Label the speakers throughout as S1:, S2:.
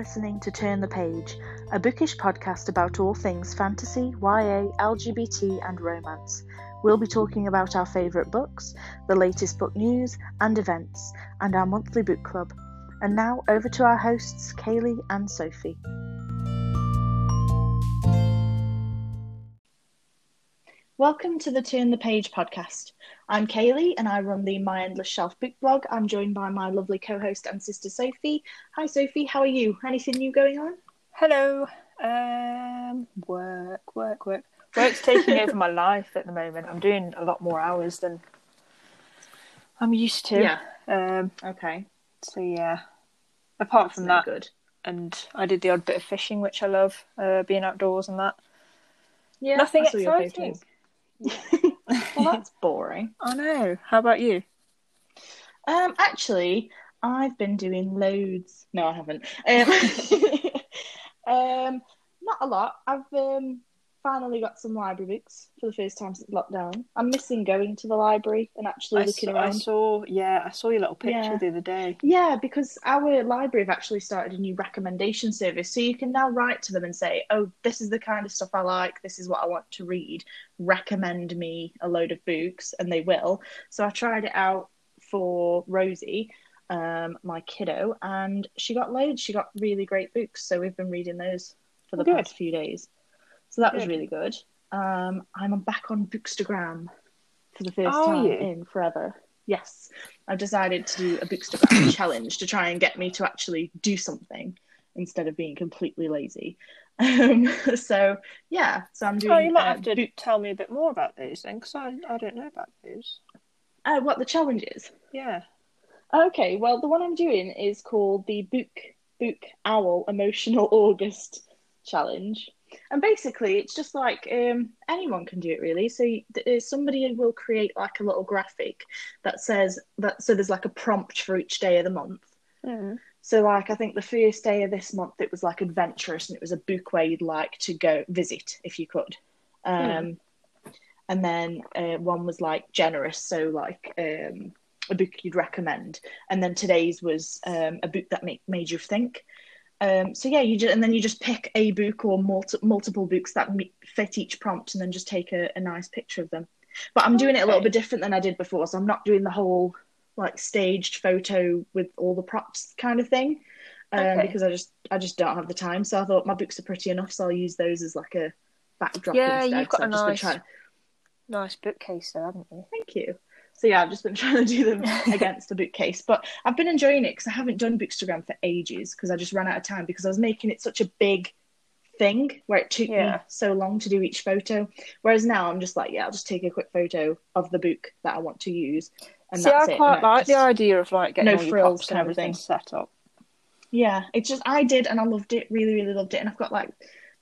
S1: listening to Turn the Page, a bookish podcast about all things fantasy, YA, LGBT, and romance. We'll be talking about our favourite books, the latest book news and events, and our monthly book club. And now over to our hosts, Kaylee and Sophie. Welcome to the Turn the Page podcast. I'm Kaylee and I run the My Endless Shelf book blog. I'm joined by my lovely co host and sister Sophie. Hi, Sophie, how are you? Anything new going on?
S2: Hello. Um, work, work, work. Work's taking over my life at the moment. I'm doing a lot more hours than I'm used to.
S1: Yeah.
S2: Um,
S1: Okay.
S2: so yeah. Apart from that,
S1: good.
S2: and I did the odd bit of fishing, which I love, uh, being outdoors and that.
S1: Yeah,
S2: Nothing
S1: I saw your
S2: exciting.
S1: well, that's boring.
S2: I know. How about you?
S1: Um, actually, I've been doing loads. No, I haven't. Um, um, not a lot. I've um, finally got some library books for the first time since lockdown. I'm missing going to the library and actually
S2: I
S1: looking
S2: saw, I saw, yeah, I saw your little picture
S1: Yeah.
S2: the other day.
S1: Yeah, because our library have actually started a new recommendation service. So you can now write to them and say, oh, this is the kind of stuff I like. This is what I want to read. Recommend me a load of books. And they will. So I tried it out for Rosie, um, my kiddo, and she got loads. She got really great books. So we've been reading those for the
S2: Good.
S1: past few days. So that was really good. Um, I'm back on Bookstagram for the first
S2: Are
S1: time
S2: you?
S1: in forever. Yes, I've decided to do a Bookstagram challenge to try and get me to actually do something instead of being completely lazy. Um, so yeah, so I'm doing.
S2: Oh, you might
S1: uh,
S2: have to
S1: book-
S2: tell me a bit more about these then, because I, I don't know about these.
S1: uh, what the challenge is.
S2: Yeah.
S1: Okay, well, the one I'm doing is called the Book Book Owl Emotional August Challenge. And basically, it's just like um, anyone can do it, really. So you- somebody will create like a little graphic that says that. So there's like a prompt for each day of the month.
S2: Mm.
S1: So, like, I think the first day of this month it was like adventurous, and it was a book where you'd like to go visit if you could. Um, And then uh, one was like generous, so like um, a book you'd recommend. And then today's was um, a book that make, made you think. Um, so yeah, you just, and then you just pick a book or multi- multiple books that fit each prompt, and then just take a, a nice picture of them. But I'm doing it a little bit different than I did before, so I'm not doing the whole like staged photo with all the props kind of thing, um,
S2: Okay.
S1: because I just I just don't have the time. So I thought my books are pretty enough, so I'll use those as like a backdrop
S2: Yeah,
S1: instead.
S2: you've got
S1: so
S2: a
S1: I've just been
S2: nice-
S1: trying.
S2: Nice bookcase there, haven't you?
S1: Thank you. So yeah, I've just been trying to do them against the bookcase, but I've been enjoying it because I haven't done Bookstagram for ages because I just ran out of time because I was making it such a big thing where it took me so long to do each photo. Whereas now I'm just like, yeah, I'll just take a quick photo of the book that I want to use, and
S2: See,
S1: that's
S2: I
S1: it.
S2: quite
S1: And
S2: like the idea of like getting
S1: No
S2: all your
S1: frills
S2: props and everything set up.
S1: Yeah, it's just I did and I loved it, really, really loved it, and I've got like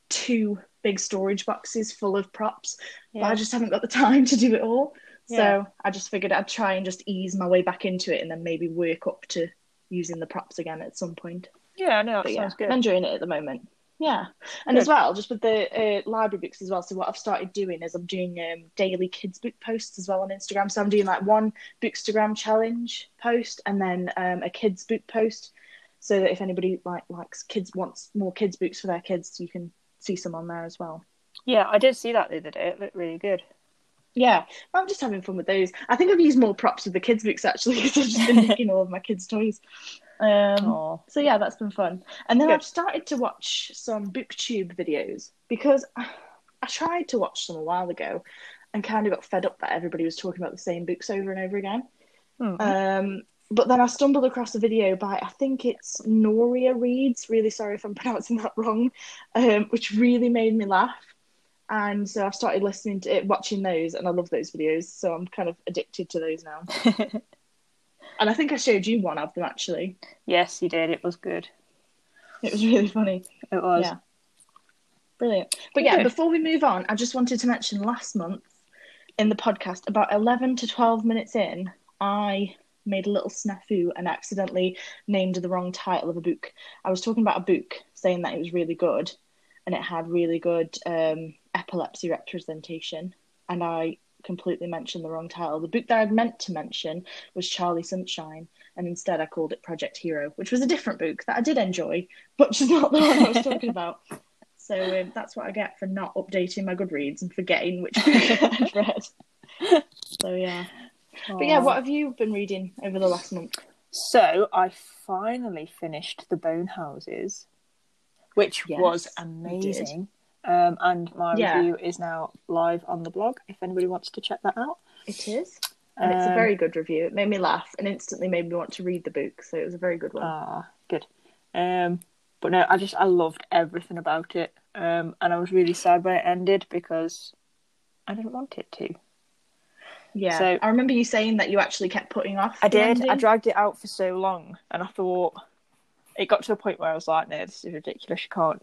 S1: two big storage boxes full of props, but I just haven't got the time to do it all. So I just figured I'd try and just ease my way back into it, and then maybe work up to using the props again at some point.
S2: yeah, no, that
S1: But yeah,
S2: sounds good.
S1: I'm enjoying it at the moment. Yeah, and as well, just with the uh, library books as well. So what I've started doing is I'm doing um, daily kids book posts as well on Instagram. So I'm doing like one Bookstagram challenge post and then um, a kids book post, so that if anybody like likes kids wants more kids books for their kids, you can see some on there as well.
S2: Yeah, I did see that the other day. It looked really good.
S1: Yeah, I'm just having fun with those. I think I've used more props with the kids books actually because I've just been making all of my kids' toys. Um, So yeah, that's been fun. And then
S2: Good.
S1: I've started to watch some booktube videos because I, I tried to watch some a while ago and kind of got fed up that everybody was talking about the same books over and over again.
S2: Mhm.
S1: Um, but then I stumbled across a video by I think it's Noria Reads. Really sorry if I'm pronouncing that wrong, um, which really made me laugh. And so I've started listening to it, watching those, and I love those videos. So I'm kind of addicted to those now. And I think I showed you one of them actually.
S2: yes, you did. It was good.
S1: It was really funny.
S2: It was.
S1: Yeah. Brilliant. But yeah, before we move on, I just wanted to mention last month in the podcast, about 11 to 12 minutes in, I made a little snafu and accidentally named the wrong title of a book. I was talking about a book, saying that it was really good and it had really good um, epilepsy representation. And I completely mentioned the wrong title. The book that I'd meant to mention was Charlie Sunshine, and instead I called it Project Hero, which was a different book that I did enjoy, but just not the one I was talking about. So um, that's what I get for not updating my Goodreads and forgetting which book I'd read. So yeah. But yeah, what have you been reading over the last month?
S2: So I finally finished the Bone Houses, which
S1: Yes,
S2: was amazing. Um, and my
S1: Yeah.
S2: review is now live on the blog. If anybody wants to check that out.
S1: It is. And it's a
S2: Um,
S1: very good review. It made me laugh and instantly made me want to read the book. So it was a very good one.
S2: Ah, good. Um, but no, I just I loved everything about it. Um, and I was really sad when it ended because I didn't want it to.
S1: yeah.
S2: so-
S1: I remember you saying that you actually kept putting off.
S2: I did. I dragged it out for so long, and I thought it got to a point where I was like, "No, this is ridiculous. You can't,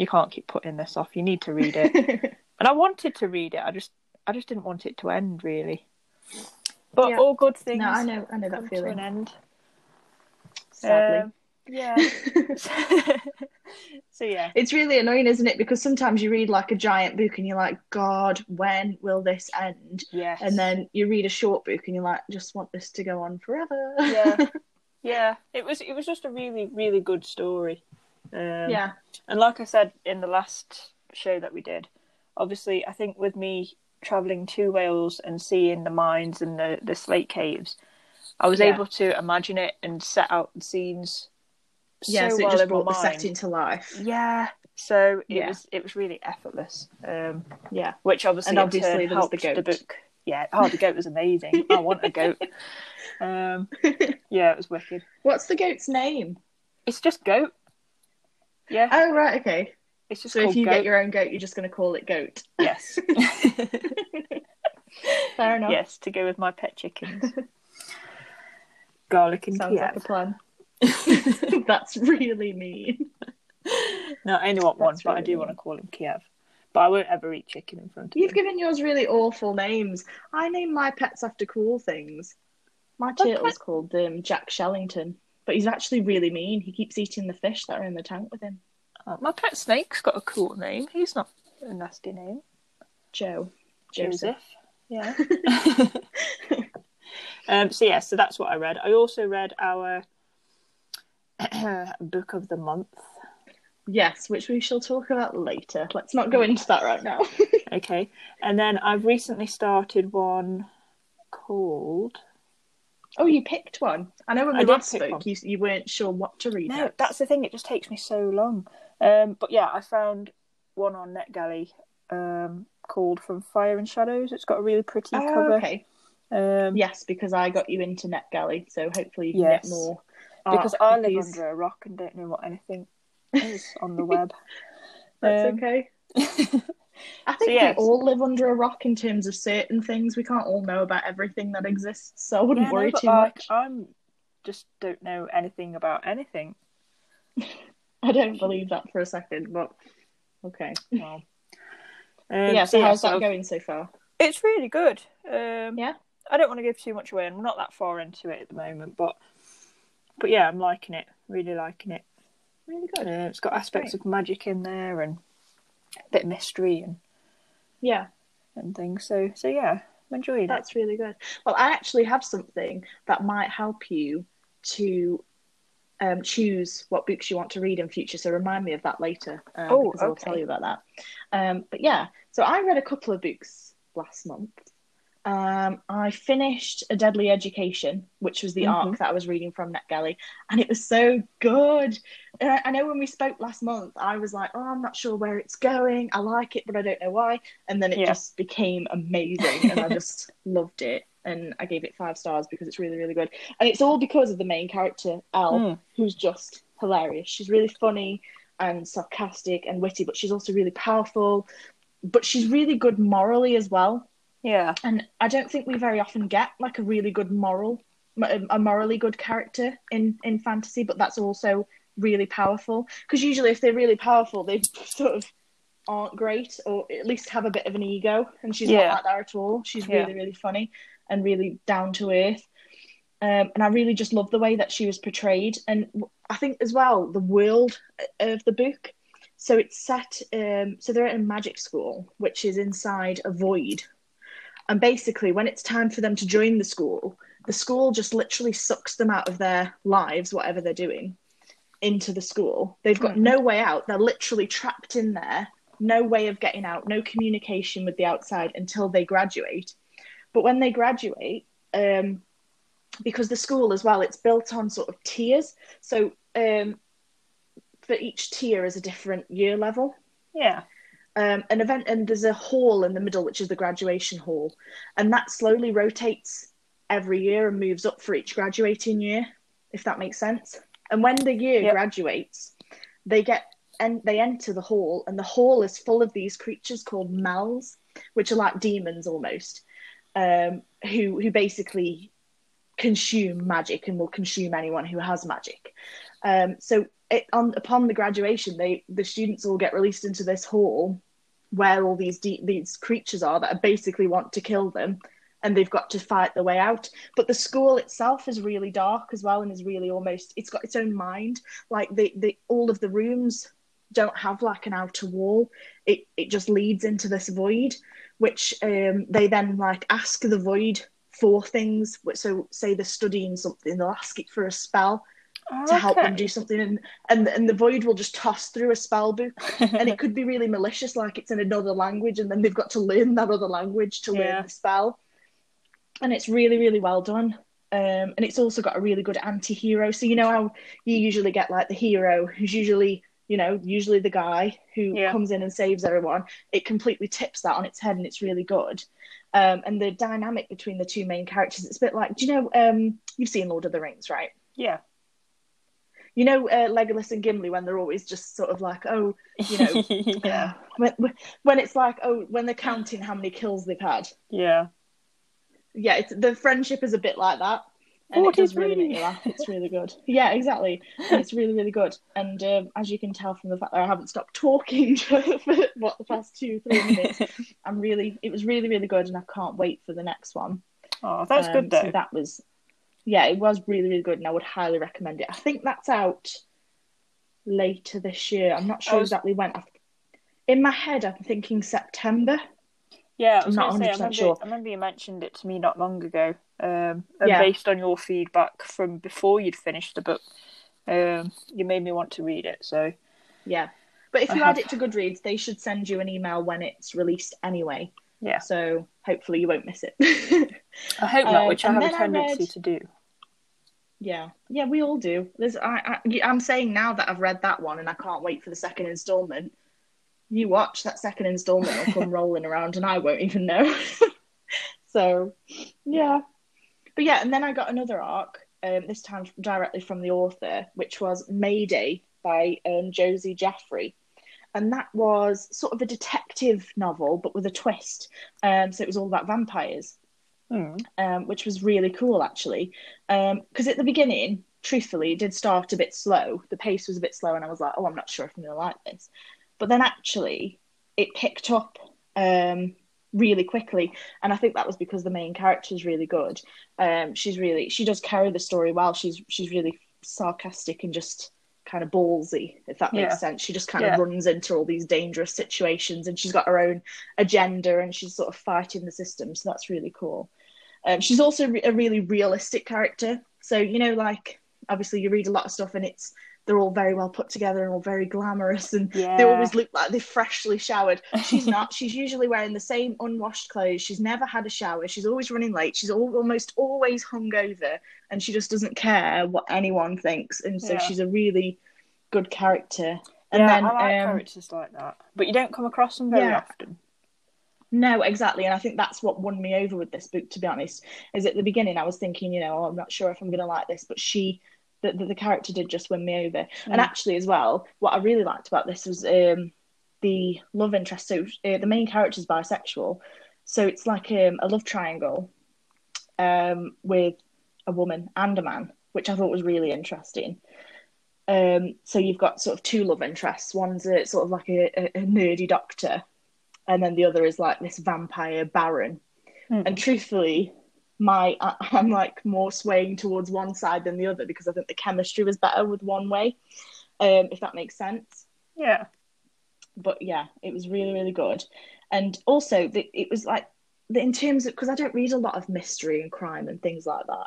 S2: you can't keep putting this off. You need to read it." and I wanted to read it. I just, I just didn't want it to end, really. But
S1: Yeah.
S2: all good things.
S1: no, I know. I know that
S2: to an
S1: feeling.
S2: end.
S1: Sadly.
S2: Um, yeah. so yeah,
S1: It's really annoying, isn't it? Because sometimes you read like a giant book and you're like, God, when will this end?
S2: yes.
S1: And then you read a short book and you're like, just want this to go on forever.
S2: yeah, yeah. It was, it was just a really, really good story. Um,
S1: yeah.
S2: And like I said in the last show that we did, obviously, I think with me traveling to Wales and seeing the mines and the, the slate caves, I was
S1: Yeah.
S2: able to imagine it and set out the scenes
S1: Yeah,
S2: so
S1: so,
S2: well
S1: it just brought the
S2: mind.
S1: setting to life.
S2: Yeah. So it
S1: Yeah.
S2: was it was really effortless, um,
S1: Yeah.
S2: which obviously
S1: And obviously
S2: turn
S1: there was the
S2: helped the
S1: goat.
S2: book. Yeah, oh, the goat was amazing. I want a goat. Um, yeah, it was wicked.
S1: What's the goat's name?
S2: It's just goat. Yeah,
S1: Oh, right, okay.
S2: it's just
S1: So if you
S2: goat.
S1: get your own goat, you're just going to call it goat.
S2: Yes.
S1: Fair enough.
S2: Yes, to go with my pet chickens. Garlic and
S1: Sounds like
S2: Kiev.
S1: a plan. That's really mean.
S2: No, I only want one,
S1: That's
S2: but I do
S1: mean.
S2: want to call him Kiev. But I won't ever eat chicken in front of
S1: You've
S2: him.
S1: given yours really awful names. I name my pets after cool things. My
S2: Okay.
S1: turtle's called um, Jack Shellington, but he's actually really mean. He keeps eating the fish that are in the tank with him.
S2: Oh, my pet snake's got a cool name. He's not a nasty name.
S1: Joe. Joseph.
S2: Joseph. Yeah. um, so yeah, so that's what I read. I also read our book of the month.
S1: Yes, which we shall talk about later. Let's not go into that right now.
S2: Okay, and then I've recently started one called.
S1: Oh, you picked one. I know when
S2: I
S1: we
S2: did
S1: last spoke, you, you weren't sure what to read.
S2: No,
S1: next.
S2: that's the thing. It just takes me so long. Um, but yeah, I found one on NetGalley um, called "From Fire and Shadows." It's got a really pretty
S1: Oh,
S2: cover.
S1: okay.
S2: Um,
S1: Yes, because I got you into NetGalley, so hopefully you can
S2: Yes.
S1: get more.
S2: because I live
S1: copies.
S2: under a rock and don't know what anything is on the web.
S1: That's
S2: Um,
S1: okay. I think
S2: yes.
S1: we all live under a rock in terms of certain things. We can't all know about everything that exists, so I wouldn't
S2: Yeah,
S1: worry
S2: but
S1: too
S2: like,
S1: much.
S2: I'm just don't know anything about anything.
S1: I don't believe that for a second, but okay.
S2: Well, um,
S1: yeah, so how's
S2: so
S1: that going so far?
S2: It's really good. Um,
S1: Yeah?
S2: I don't want to give too much away. I'm not that far into it at the moment, but but yeah, I'm liking it. Really liking it.
S1: Really good.
S2: Uh, it's got aspects
S1: great.
S2: of magic in there and a bit of mystery and,
S1: Yeah,
S2: and things. So so yeah, I'm enjoying it.
S1: that's really good. Well, I actually have something that might help you to um, choose what books you want to read in future. So remind me of that later. Um,
S2: Oh,
S1: because I'll tell you about that. Um, but yeah, so I read a couple of books last month. Um, I finished A Deadly Education, which was the
S2: Mhm.
S1: arc that I was reading from NetGalley, and it was so good. And I, I know when we spoke last month, I was like, "Oh, I'm not sure where it's going. I like it, but I don't know why." And then it
S2: Yeah.
S1: just became amazing, and I just loved it. And I gave it five stars because it's really, really good. And it's all because of the main character, El,
S2: Mm.
S1: who's just hilarious. She's really funny and sarcastic and witty, but she's also really powerful. But she's really good morally as well.
S2: Yeah.
S1: And I don't think we very often get like a really good moral, a morally good character in in fantasy. But that's also really powerful because usually if they're really powerful, they sort of aren't great or at least have a bit of an ego. And she's
S2: Yeah.
S1: not like that at all. She's
S2: Yeah.
S1: really really funny and really down to earth. Um, and I really just love the way that she was portrayed. And I think as well the world of the book. So it's set. Um, so they're at a magic school, which is inside a void, And basically, when it's time for them to join the school, the school just literally sucks them out of their lives, whatever they're doing, into the school. They've got
S2: Hmm.
S1: no way out. They're literally trapped in there, no way of getting out, no communication with the outside until they graduate. But when they graduate, um, because the school as well, it's built on sort of tiers. So um, for each tier is a different year level
S2: Yeah.
S1: Um, an event and there's a hall in the middle which is the graduation hall. And that slowly rotates every year and moves up for each graduating year if that makes sense. And when the year
S2: Yep.
S1: graduates they get and they enter the hall and the hall is full of these creatures called mals which are like demons almost um, who who basically consume magic and will consume anyone who has magic. Um, so it, on upon the graduation, they the students all get released into this hall where all these de- these creatures are that basically want to kill them, and they've got to fight their way out. But the school itself is really dark as well, and is really almost it's got its own mind. Like the the all of the rooms don't have like an outer wall. It it just leads into this void, which um, they then like ask the void for things. So say they're studying something, they'll ask it for a spell to help them do something and, and and the void will just toss through a spell book. And it could be really malicious like it's in another language and then they've got to learn that other language to
S2: Yeah.
S1: learn the spell. And it's really really well done. Um, and it's also got a really good anti-hero. So you know how you usually get like the hero who's usually you know usually the guy who
S2: Yeah.
S1: comes in and saves everyone. It completely tips that on its head and it's really good. Um, and the dynamic between the two main characters it's a bit like do you know um, you've seen lord of the rings right?
S2: Yeah.
S1: You know uh, Legolas and Gimli when they're always just sort of like, oh, you know,
S2: yeah.
S1: when, when it's like, oh, when they're counting how many kills they've had.
S2: Yeah.
S1: Yeah, it's, the friendship is a bit like that, and it does really make you laugh. It's really good. Yeah, exactly. It's really really good. And um, as you can tell from the fact that I haven't stopped talking for what the past two three minutes, I'm really it was really really good, and I can't wait for the next one.
S2: Oh, that's
S1: Um,
S2: good though.
S1: So that was, yeah, it was really, really good, and I would highly recommend it. I think that's out later this year. I'm not sure
S2: was-
S1: exactly when. I've- In my head, I'm thinking September.
S2: Yeah, I
S1: I'm not
S2: going to say, I
S1: 100%
S2: remember,
S1: sure.
S2: I remember you mentioned it to me not long ago. Um, and
S1: Yeah.
S2: based on your feedback from before you'd finished the book, um, you made me want to read it. So
S1: Yeah, but if
S2: I
S1: you add it to Goodreads, they should send you an email when it's released anyway.
S2: Yeah,
S1: So hopefully you won't miss it.
S2: I hope not,
S1: Um,
S2: which I have a tendency
S1: read-
S2: to do.
S1: yeah, yeah, we all do. There's, I, I, I'm saying now that I've read that one, and I can't wait for the second installment. You watch that second installment will come rolling around, and I won't even know. so, yeah, but yeah, and then I got another arc. Um, this time directly from the author, which was Mayday by um, Josie Jaffrey. And that was sort of a detective novel, but with a twist. Um, so it was all about vampires
S2: Hmm.
S1: um, which was really cool actually. Because at the beginning, truthfully, it did start a bit slow. The pace was a bit slow, and I was like, "Oh, I'm not sure if I'm going to like this." But then actually, it picked up um, really quickly, and I think that was because the main character is really good. Um, she's really she does carry the story well. She's she's really sarcastic and just kind of ballsy, if that makes
S2: Yeah.
S1: sense. She just kind
S2: Yeah.
S1: of runs into all these dangerous situations, and she's got her own agenda, and she's sort of fighting the system. So that's really cool. Um, she's also re- a really realistic character. So you know, like obviously you read a lot of stuff, and it's they're all very well put together and all very glamorous, and
S2: Yeah.
S1: they always look like they're freshly showered. She's not. she's usually wearing the same unwashed clothes. She's never had a shower. She's always running late. She's al- almost always hungover, and she just doesn't care what anyone thinks. And so
S2: Yeah.
S1: she's a really good character. And
S2: yeah,
S1: then,
S2: I like
S1: um,
S2: characters like that, but you don't come across them very
S1: Yeah.
S2: often.
S1: No, exactly. And I think that's what won me over with this book, to be honest. Is at the beginning, I was thinking, you know, oh, I'm not sure if I'm going to like this, but she, the, the, the character did just win me over. And
S2: Mm.
S1: actually, as well, what I really liked about this was um, the love interest. So uh, the main character is bisexual. So it's like um, a love triangle um, with a woman and a man, which I thought was really interesting. Um, so you've got sort of two love interests. One's a, sort of like a, a, a nerdy doctor, and then the other is like this vampire baron.
S2: Hmm.
S1: And truthfully, my I, I'm like more swaying towards one side than the other because I think the chemistry was better with one way, um, if that makes sense.
S2: Yeah,
S1: But yeah, it was really really good, and also the, it was like in terms of because I don't read a lot of mystery and crime and things like that.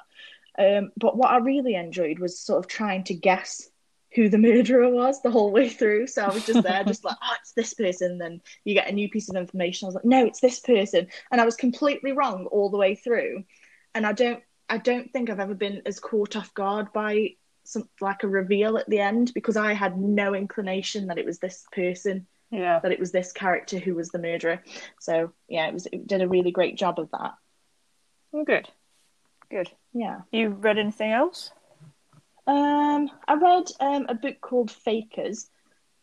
S1: Um, but what I really enjoyed was sort of trying to guess who the murderer was the whole way through. So I was just there, just like, oh, it's this person. And then you get a new piece of information. I was like, no, it's this person, and I was completely wrong all the way through. And I don't, I don't think I've ever been as caught off guard by some like a reveal at the end because I had no inclination that it was this person,
S2: Yeah.
S1: that it was this character who was the murderer. So yeah, it was it did a really great job of that.
S2: Good. Good.
S1: Yeah.
S2: You read anything else?
S1: Um, I read um, a book called Fakers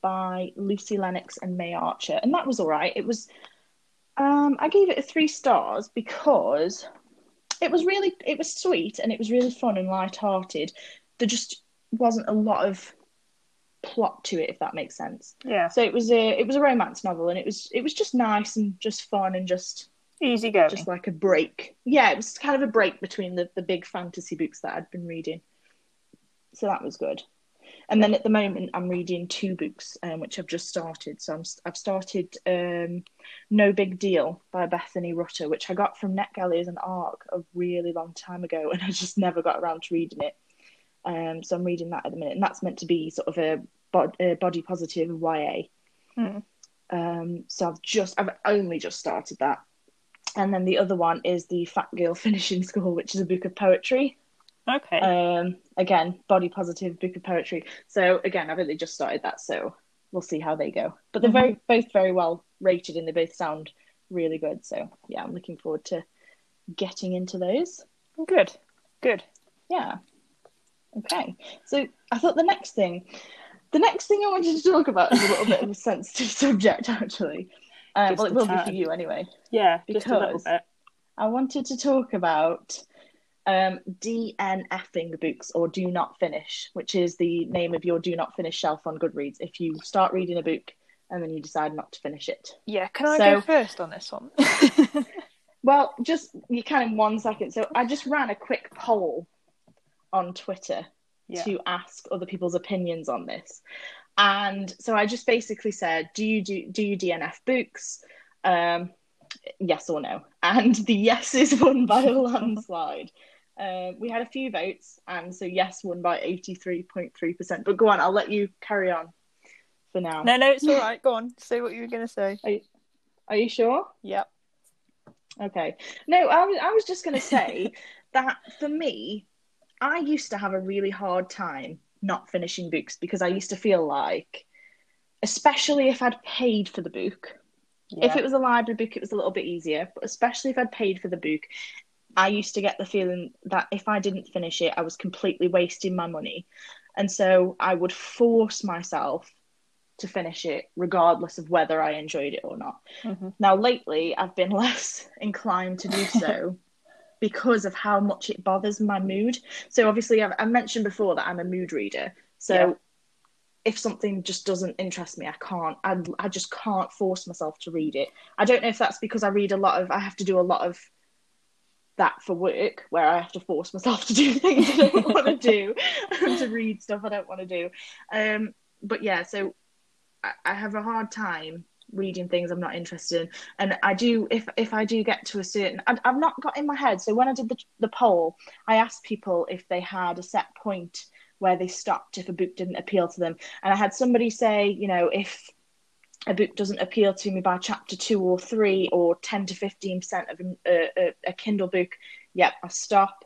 S1: by Lucy Lennox and May Archer, and that was all right. It was, um, I gave it a three stars because it was really, it was sweet and it was really fun and light-hearted. There just wasn't a lot of plot to it, if that makes sense.
S2: Yeah.
S1: So it was a, it was a romance novel, and it was, it was just nice and just fun and just,
S2: Easy going.
S1: just like a break. Yeah, it was kind of a break between the the big fantasy books that I'd been reading. So that was good. And then at the moment, I'm reading two books, um, which I've just started. So I'm, I've started um, No Big Deal by Bethany Rutter, which I got from NetGalley as an ARC a really long time ago, and I just never got around to reading it. Um, so I'm reading that at the minute, and that's meant to be sort of a, bod- a body positive YA.
S2: Hmm.
S1: Um, so I've just, I've only just started that. And then the other one is the Fat Girl Finishing School, which is a book of poetry.
S2: Okay.
S1: Um, again, body positive book of poetry. So again, I've only just started that, so we'll see how they go. But they're very both very well rated, and they both sound really good. So yeah, I'm looking forward to getting into those.
S2: good. Good.
S1: Yeah. Okay. So I thought the next thing, the next thing I wanted to talk about is a little bit of a sensitive subject, actually.
S2: Just
S1: well, it will be for you anyway.
S2: Yeah. Just a little
S1: Because-
S2: bit.
S1: I wanted to talk about um, DNFing books or do not finish, which is the name of your do not finish shelf on Goodreads. If you start reading a book and then you decide not to finish it.
S2: Yeah. Can I
S1: So-
S2: go first on this one?
S1: Well, just you can in one second. So I just ran a quick poll on Twitter
S2: yeah.
S1: to ask other people's opinions on this. And so I just basically said, do you do do you DNF books? Um, yes or no? And the yeses won by a landslide. Um, we had a few votes, and so yes won by eighty three point three percent. But go on, I'll let you carry on for now.
S2: No, no, it's all right. Go on. Say what you were going to say.
S1: Are you sure?
S2: Yep.
S1: Okay. No, I was I was just going to say that for me, I used to have a really hard time not finishing books because I used to feel like, especially if I'd paid for the book.
S2: Yeah.
S1: If it was a library book, it was a little bit easier, but especially if I'd paid for the book, I used to get the feeling that if I didn't finish it, I was completely wasting my money. And so I would force myself to finish it, regardless of whether I enjoyed it or not.
S2: Mhm.
S1: Now, lately, I've been less inclined to do so because of how much it bothers my mood. So, obviously, I've, I mentioned before that I'm a mood reader. So,
S2: Yeah.
S1: if something just doesn't interest me, I can't, I, I just can't force myself to read it. I don't know if that's because I read a lot of, I have to do a lot of that for work where I have to force myself to do things I don't want to do and to read stuff I don't want to do. Um, but yeah, so I, I have a hard time reading things I'm not interested in, and I do if if I do get to a certain, I, I've not got in my head. So when I did the the poll, I asked people if they had a set point where they stopped if a book didn't appeal to them, and I had somebody say, you know, if a book doesn't appeal to me by chapter two or three or 10 to 15 percent of a, a, a kindle book yep i stop.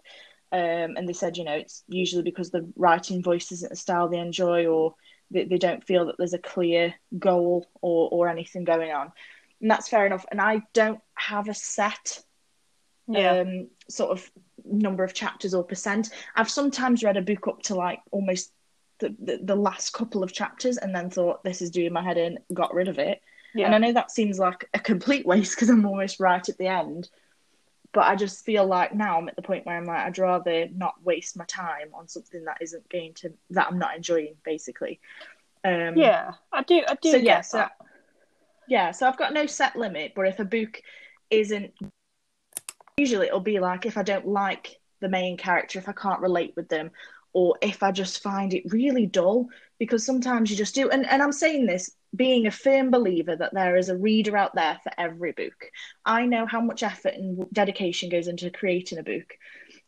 S1: Um, and they said you know it's usually because the writing voice isn't a style they enjoy or they, they don't feel that there's a clear goal or, or anything going on. And that's fair enough. And i don't have a set
S2: Yeah.
S1: um, sort of number of chapters or percent. I've sometimes read a book up to like almost the, the, the last couple of chapters and then thought this is doing my head in got rid of it
S2: yeah.
S1: and I know that seems like a complete waste because I'm almost right at the end. But I just feel like now I'm at the point where I'm like, I'd rather not waste my time on something that isn't going to that I'm not enjoying, basically. Um,
S2: yeah. I do. I do
S1: So yeah, so
S2: that.
S1: yeah, so I've got no set limit, but if a book isn't, usually it'll be like if I don't like the main character, if I can't relate with them, or if I just find it really dull. because sometimes you just do. And, and I'm saying this being a firm believer that there is a reader out there for every book. I know how much effort and dedication goes into creating a book,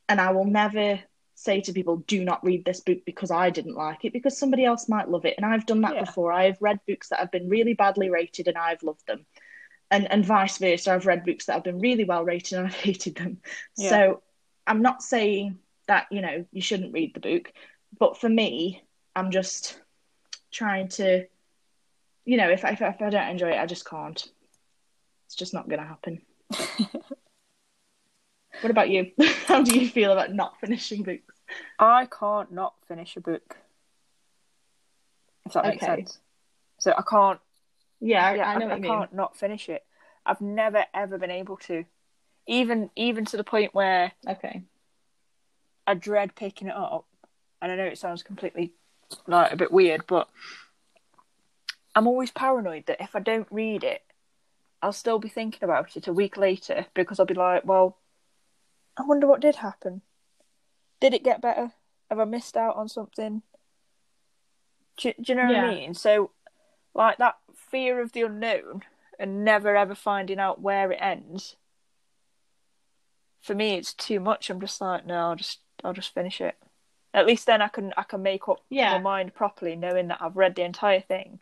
S1: and I will never say to people, do not read this book because I didn't like it, because somebody else might love it. And I've done that
S2: Yeah.
S1: before. I have read books that have been really badly rated and I've loved them. And and vice versa. I've read books that have been really well rated and I've hated them.
S2: Yeah.
S1: So I'm not saying that, you know, you shouldn't read the book. But for me, I'm just trying to you know, if I, if I, if I don't enjoy it, I just can't. It's just not going to happen. what about you? How do you feel about not finishing books?
S2: I can't not finish a book. If that makes
S1: Okay.
S2: sense. So I can't.
S1: Yeah,
S2: Yeah,
S1: I know what you mean.
S2: can't not finish it. I've never ever been able to. Even even to the point where
S1: Okay.
S2: I dread picking it up. And I know it sounds completely like a bit weird, but I'm always paranoid that if I don't read it, I'll still be thinking about it a week later because I'll be like, well, I wonder what did happen. Did it get better? Have I missed out on something? Do, do you know what
S1: Yeah.
S2: I mean? So, like that fear of the unknown and never ever finding out where it ends. For me, it's too much. I'm just like, no, I'll just, I'll just finish it. At least then I can, I can make up
S1: Yeah.
S2: my mind properly, knowing that I've read the entire thing.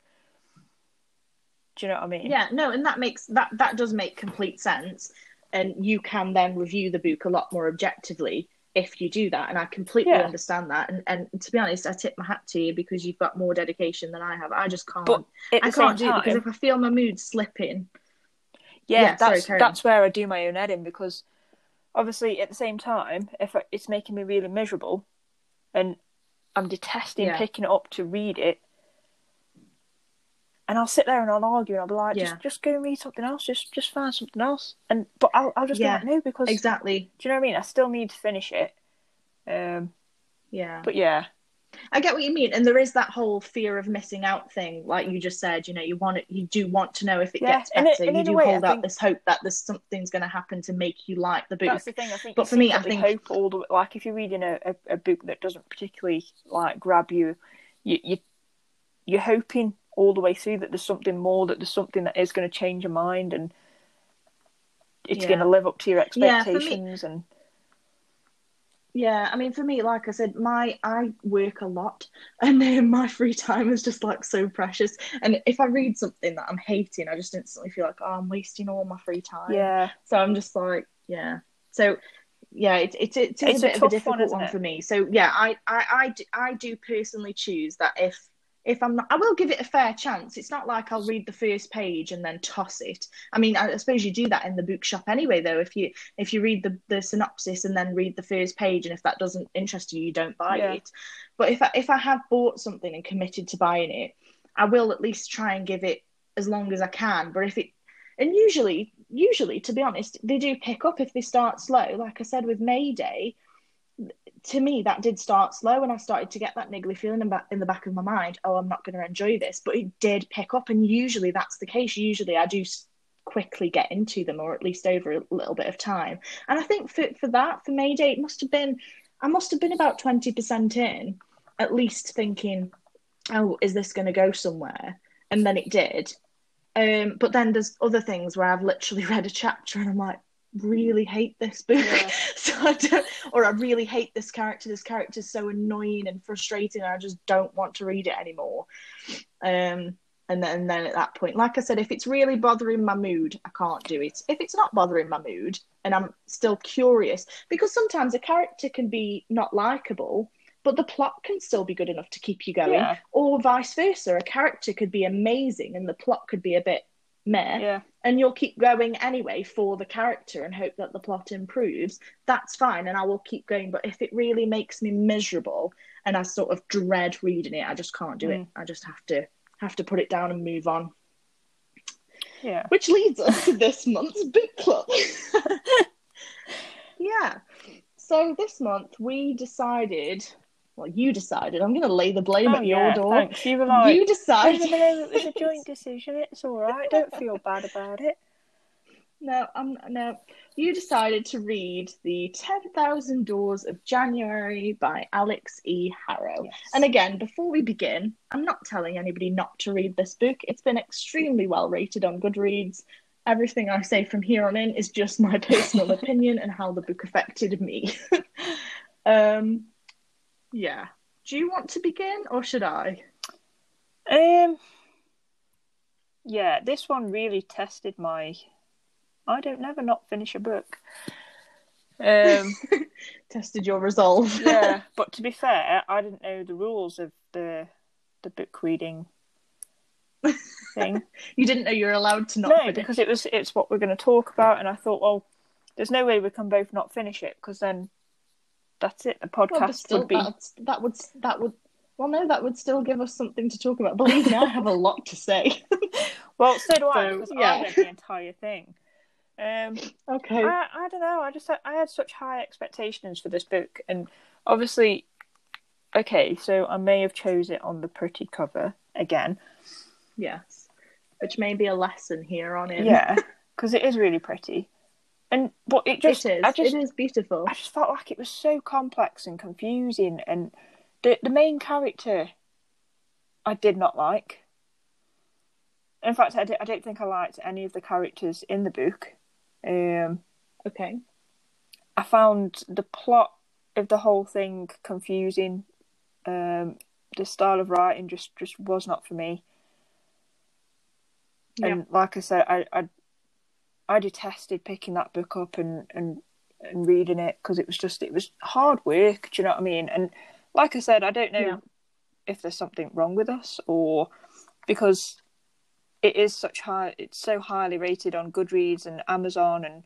S2: Do you know what I mean?
S1: Yeah, no, and that makes that that does make complete sense, and you can then review the book a lot more objectively if you do that, and I completely
S2: Yeah.
S1: understand that. And and to be honest, I tip my hat to you because you've got more dedication than I have. I just can't.
S2: But
S1: I can't do it because if I feel my mood slipping,
S2: yeah,
S1: Yeah,
S2: that's
S1: on.
S2: that's where I do my own editing because obviously at the same time, if it's making me really miserable, and I'm detesting
S1: Yeah.
S2: picking it up to read it, and I'll sit there and I'll argue and I'll be like,
S1: Yeah.
S2: just just go and read something else, just just find something else, and but I'll I'll just
S1: Yeah,
S2: be like no because
S1: exactly.
S2: do you know what I mean? I still need to finish it, um,
S1: Yeah.
S2: but yeah,
S1: I get what you mean, and there is that whole fear of missing out thing, like you just said. You know, you want it, you do want to know if it
S2: Yeah,
S1: gets better.
S2: it- and
S1: you do
S2: way, I
S1: hold out
S2: think-
S1: this hope that there's something's going to happen to make you like the book.
S2: That's the thing. I think.
S1: But for me, I think-
S2: hope all the like if you're reading a, a, a book that doesn't particularly like grab you, you you you're hoping all the way through that there's something more, that there's something that is going to change your mind and it's
S1: Yeah.
S2: going to live up to your
S1: Yeah, me-
S2: expectations. and
S1: Yeah, I mean, for me, like I said, my I work a lot, and then my free time is just like so precious. And if I read something that I'm hating, I just instantly feel like, oh, I'm wasting all my free time.
S2: yeah,
S1: So I'm just like, yeah. So yeah, it's it's it's,
S2: It's
S1: a
S2: a
S1: bit of a difficult
S2: one,
S1: one, for me. So yeah, I I I do, I do personally choose that if if I'm not, I will give it a fair chance. It's not like I'll read the first page and then toss it. I mean, I, I suppose you do that in the bookshop anyway, though. If you if you read the, the synopsis and then read the first page, and if that doesn't interest you, you don't buy
S2: Yeah.
S1: it. But if I, if I have bought something and committed to buying it, I will at least try and give it as long as I can. But if it and usually usually to be honest they do pick up if they start slow like i said with mayday to me that did start slow and i started to get that niggly feeling in, the back of my mind oh i'm not going to enjoy this but it did pick up and usually that's the case. Usually i do quickly get into them or at least over a little bit of time. And i think for, for that for mayday it must have been i must have been about 20% in at least thinking oh is this going to go somewhere? And then it did. Um, but then there's other things where I've literally read a chapter and I'm like, really hate this book.
S2: Yeah.
S1: so I don't, or I really hate this character. This character is so annoying and frustrating. And I just don't want to read it anymore. Um, and then, and then at that point, like I said, if it's really bothering my mood, I can't do it. If it's not bothering my mood and I'm still curious, because sometimes a character can be not likable, but the plot can still be good enough to keep you going
S2: yeah,
S1: or vice versa. A character could be amazing and the plot could be a bit meh,
S2: yeah,
S1: and you'll keep going anyway for the character and hope that the plot improves. That's fine, and I will keep going. But if it really makes me miserable and I sort of dread reading it, I just can't do it.
S2: Mm.
S1: I just have to have to put it down and move on.
S2: yeah.
S1: Which leads us to this month's book club. yeah. So this month we decided. Well, you decided. I'm going to lay the blame
S2: Oh,
S1: at
S2: yeah,
S1: your door.
S2: Thanks. You were like,
S1: you decided.
S2: it was a joint decision, it's all right. Don't feel bad about it.
S1: No, I'm no. You decided to read the Ten Thousand Doors of January by Alix E. Harrow.
S2: Yes.
S1: And again, before we begin, I'm not telling anybody not to read this book. It's been extremely well rated on Goodreads. Everything I say from here on in is just my personal opinion and how the book affected me. um, yeah. Do you want to begin or should I?
S2: Um, yeah, this one really tested my. I don't never not finish a book. Um,
S1: Tested your resolve.
S2: yeah, but to be fair, I didn't know the rules of the the book reading thing.
S1: you didn't know you were allowed to not
S2: no,
S1: finish.
S2: because it was it's what we're going to talk about, and I thought, well, there's no way we can both not finish it because then that's it.
S1: Well,
S2: podcast
S1: still,
S2: would be
S1: that would that would well, no, that would still give us something to talk about. Believe me, I have a lot to say.
S2: well. So do I
S1: So,
S2: because
S1: yeah.
S2: I read the entire thing. Um,
S1: okay.
S2: I, I don't know. I just I had such high expectations for this book, and obviously, okay, so I may have chose it on the pretty cover again.
S1: yes. Which may be a lesson here on in.
S2: Yeah, because it is really pretty, and but it just
S1: it is.
S2: I just
S1: it is beautiful.
S2: I just felt like it was so complex and confusing, and the the main character I did not like. In fact, I, di- I don't think I liked any of the characters in the book. Um,
S1: Okay.
S2: I found the plot of the whole thing confusing. Um, the style of writing just just was not for me. And like I said, I I, I detested picking that book up and and and reading it because it was just it was hard work. Do you know what I mean? And like I said, I don't know
S1: Yeah.
S2: if there's something wrong with us or because it is such high it's so highly rated on Goodreads and Amazon and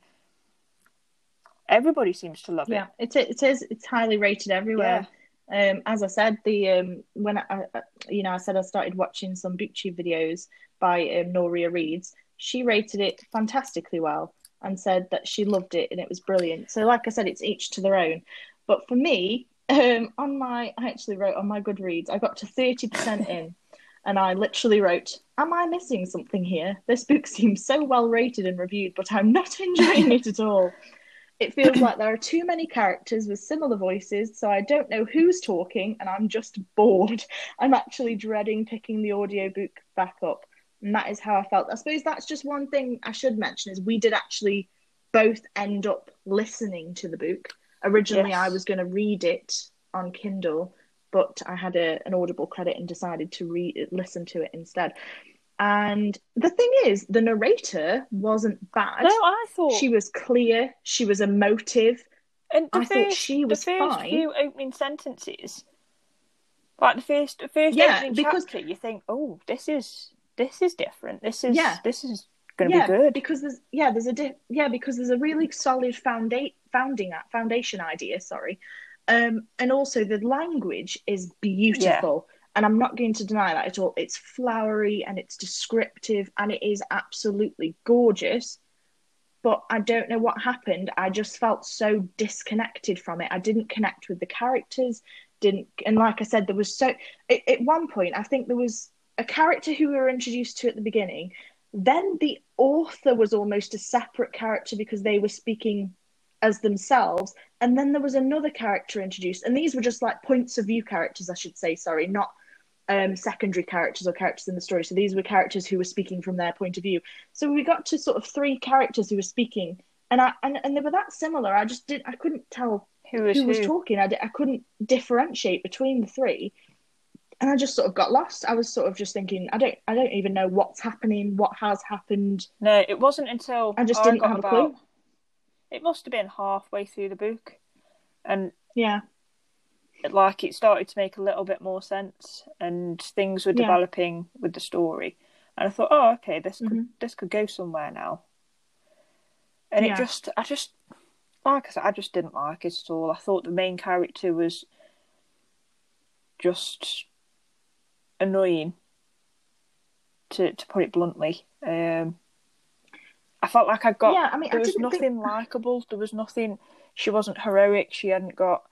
S2: everybody seems to love
S1: Yeah,
S2: it.
S1: Yeah, it, it is. It's highly rated everywhere. Um, as I said, the um, when I, I, you know, I said I started watching some BookTube videos by um, Noria Reads. She rated it fantastically well and said that she loved it and it was brilliant. So, like I said, it's each to their own. But for me, um, on my, I actually wrote on my Goodreads, I got to thirty percent in, and I literally wrote, "Am I missing something here? This book seems so well rated and reviewed, but I'm not enjoying it at all." It feels like there are too many characters with similar voices, so I don't know who's talking and I'm just bored. I'm actually dreading picking the audiobook back up. And that is how I felt. I suppose that's just one thing I should mention is we did actually both end up listening to the book. Originally
S2: Yes.
S1: I was going to read it on Kindle, but I had a, an Audible credit and decided to read listen to it instead. And the thing is, the narrator wasn't bad.
S2: No, I thought
S1: She was clear. She was emotive.
S2: and
S1: I
S2: first,
S1: thought she was
S2: the first
S1: fine.
S2: few opening sentences, like the first the first
S1: Yeah,
S2: opening
S1: because-
S2: chapter, you think, oh, this is this is different. This is
S1: Yeah.
S2: this is going to
S1: yeah,
S2: be good.
S1: because there's yeah, there's a di- yeah because there's a really solid founda- founding foundation idea. Sorry, um, and also the language is beautiful. And I'm not going to deny that at all. It's flowery and it's descriptive and it is absolutely gorgeous. But I don't know what happened. I just felt so disconnected from it. I didn't connect with the characters. Didn't and like I said, there was so at one point I think there was a character who we were introduced to at the beginning. Then the author was almost a separate character because they were speaking as themselves. And then there was another character introduced. And these were just like points of view characters, I should say, sorry, not um, secondary characters or characters in the story. So these were characters who were speaking from their point of view. So we got to sort of three characters who were speaking. And I and, and they were that similar. I just didn't I couldn't tell
S2: Who was
S1: who
S2: who?
S1: talking. I, I couldn't differentiate between the three, and I just sort of got lost. I was sort of just thinking, I don't, I don't even know what's happening, what has happened.
S2: No, it wasn't until
S1: I just didn't
S2: got
S1: have a
S2: about.
S1: clue.
S2: It must have been halfway through the book, and
S1: Yeah,
S2: it, like it started to make a little bit more sense, and things were
S1: Yeah.
S2: developing with the story. And I thought, oh, okay, this could
S1: Mhm.
S2: this could go somewhere now. And
S1: Yeah.
S2: it just, I just, like I said, I just didn't like it at all. I thought the main character was just annoying, to to put it bluntly. Um, I felt like I got
S1: yeah. I mean,
S2: there
S1: I
S2: was nothing
S1: think.
S2: likable. There was nothing. She wasn't heroic. She hadn't got.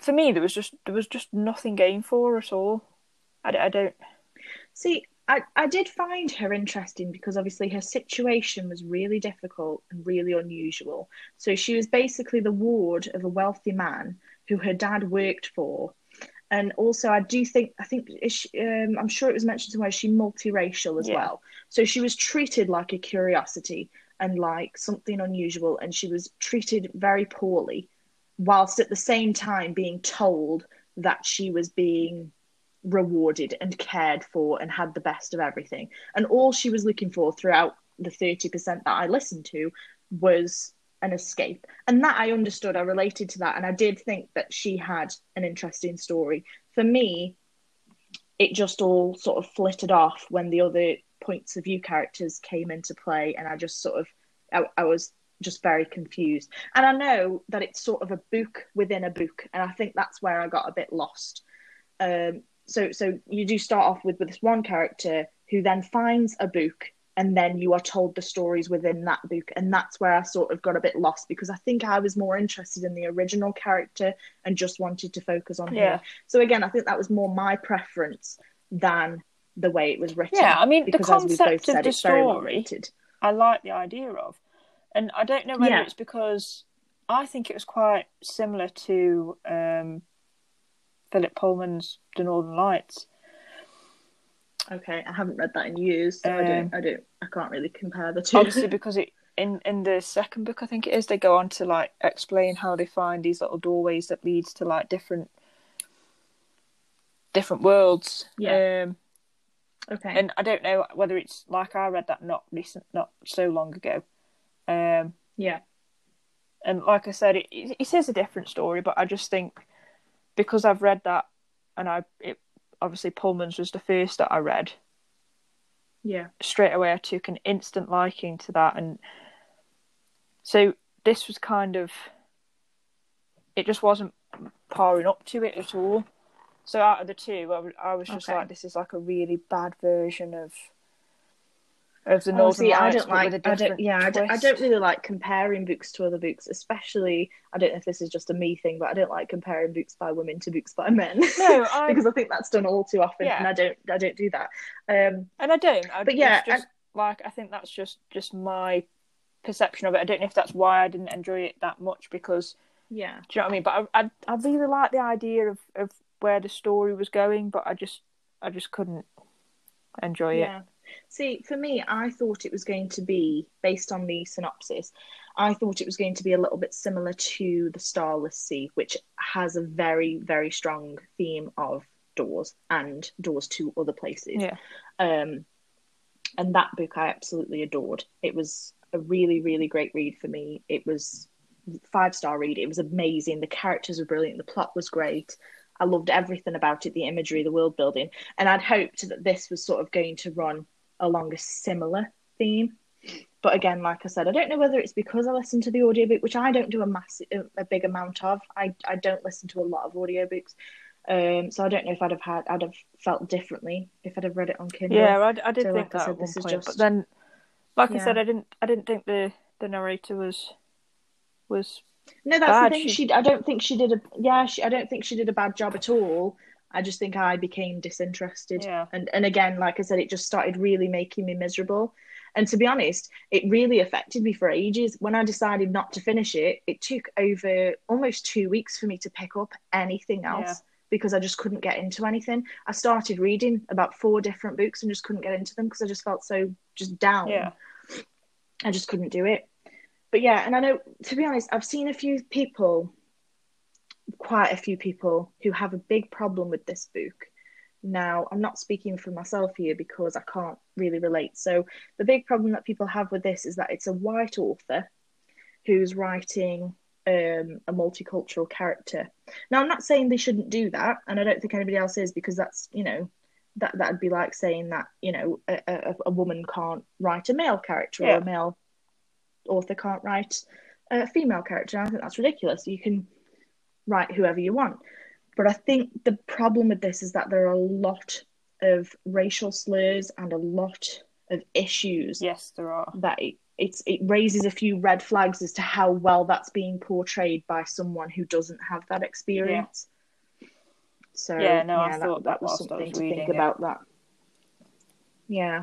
S2: For me, there was just there was just nothing going for her at all. I, I don't.
S1: See, I, I did find her interesting because obviously her situation was really difficult and really unusual. So she was basically the ward of a wealthy man who her dad worked for. And also, I do think I think she, um, I'm sure it was mentioned somewhere she's multiracial as
S2: Yeah.
S1: well. So she was treated like a curiosity and like something unusual, and she was treated very poorly, whilst at the same time being told that she was being rewarded and cared for and had the best of everything. And all she was looking for throughout the 30% that I listened to was an escape. And that I understood, I related to that. And I did think that she had an interesting story. For me, it just all sort of flitted off when the other points of view characters came into play. And I just sort of, I, I was just very confused. And I know that it's sort of a book within a book. And I think that's where I got a bit lost. Um, so so you do start off with with this one character who then finds a book and then you are told the stories within that book and that's where i sort of got a bit lost because i think i was more interested in the original character and just wanted to focus on
S2: Yeah.
S1: her so again i think that was more my preference than the way it was written
S2: Yeah, I mean, the
S1: because as we've both
S2: concept of the
S1: very well
S2: story- I like the idea of. And I don't know whether
S1: Yeah.
S2: it's because I think it was quite similar to um, Philip Pullman's The Northern Lights.
S1: Okay i haven't read that in years so i don't
S2: Um,
S1: i don't i can't really compare the two
S2: Obviously, because it in in the second book, I think it is, they go on to like explain how they find these little doorways that leads to like different different worlds.
S1: Yeah.
S2: Um,
S1: okay
S2: and I don't know whether it's like I read that not recent, not so long ago. Um,
S1: yeah
S2: and like I said, it, it it is a different story, but I just think because I've read that, and I it obviously Pullman's was the first that I read.
S1: yeah
S2: Straight away, I took an instant liking to that, and so this was kind of it just wasn't powering up to it at all. So out of the two, I was just
S1: Okay.
S2: like, this is like a really bad version of of the
S1: Oh,
S2: Northern
S1: see, I don't like. I don't. Yeah, I don't, I don't really like comparing books to other books, especially. I don't know if this is just a me thing, but I don't like comparing books by women to books by men.
S2: No, I
S1: because I think that's done all too often,
S2: Yeah.
S1: and I don't. I don't do that. Um,
S2: and I don't. I,
S1: But yeah,
S2: just like I think that's just just my perception of it. I don't know if that's why I didn't enjoy it that much because
S1: yeah,
S2: do you know what I mean? But I I, I really like the idea of of where the story was going, but I just I just couldn't enjoy it.
S1: See, for me, I thought it was going to be based on the synopsis. I thought it was going to be a little bit similar to the Starless Sea, which has a very, very strong theme of doors and doors to other places.
S2: Yeah.
S1: Um, and that book I absolutely adored. It was a really, really great read for me. It was five star read. It was amazing. The characters were brilliant. The plot was great. I loved everything about it, the imagery, the world building. And I'd hoped that this was sort of going to run along a similar theme. But again, like I said, I don't know whether it's because I listen to the audiobook, which I don't do a massive, a big amount of. I, I don't listen to a lot of audiobooks. Um, so I don't know if I'd have had, I'd have felt differently if I'd have read it on Kindle.
S2: Yeah, I, I did
S1: So,
S2: think
S1: like I said,
S2: at one
S1: this is
S2: point, but
S1: just-
S2: then, like I said, I didn't I didn't think the the narrator was was
S1: No, that's
S2: bad.
S1: the thing.
S2: She-
S1: She, I don't think she did a. Yeah, she, I don't think she did a bad job at all. I just think I became disinterested.
S2: Yeah.
S1: And and again, like I said, it just started really making me miserable. And to be honest, it really affected me for ages. When I decided not to finish it, it took over almost two weeks for me to pick up anything else
S2: Yeah.
S1: because I just couldn't get into anything. I started reading about four different books and just couldn't get into them because I just felt so just down.
S2: yeah
S1: I just couldn't do it. But yeah, and I know to be honest, I've seen a few people, quite a few people, who have a big problem with this book. Now, I'm not speaking for myself here because I can't really relate. So, the big problem that people have with this is that it's a white author who's writing um, a multicultural character. Now, I'm not saying they shouldn't do that, and I don't think anybody else is because that's, you know, that that'd be like saying that you know a, a, a woman can't write a male character or a male author can't write a female character. I think that's ridiculous. You can write whoever you want. But I think the problem with this is that there are a lot of racial slurs and a lot of issues
S2: yes there are
S1: that it, it's it raises a few red flags as to how well that's being portrayed by someone who doesn't have that experience. So
S2: Yeah, no, I thought that
S1: was something
S2: was
S1: to think
S2: it.
S1: about that. Yeah.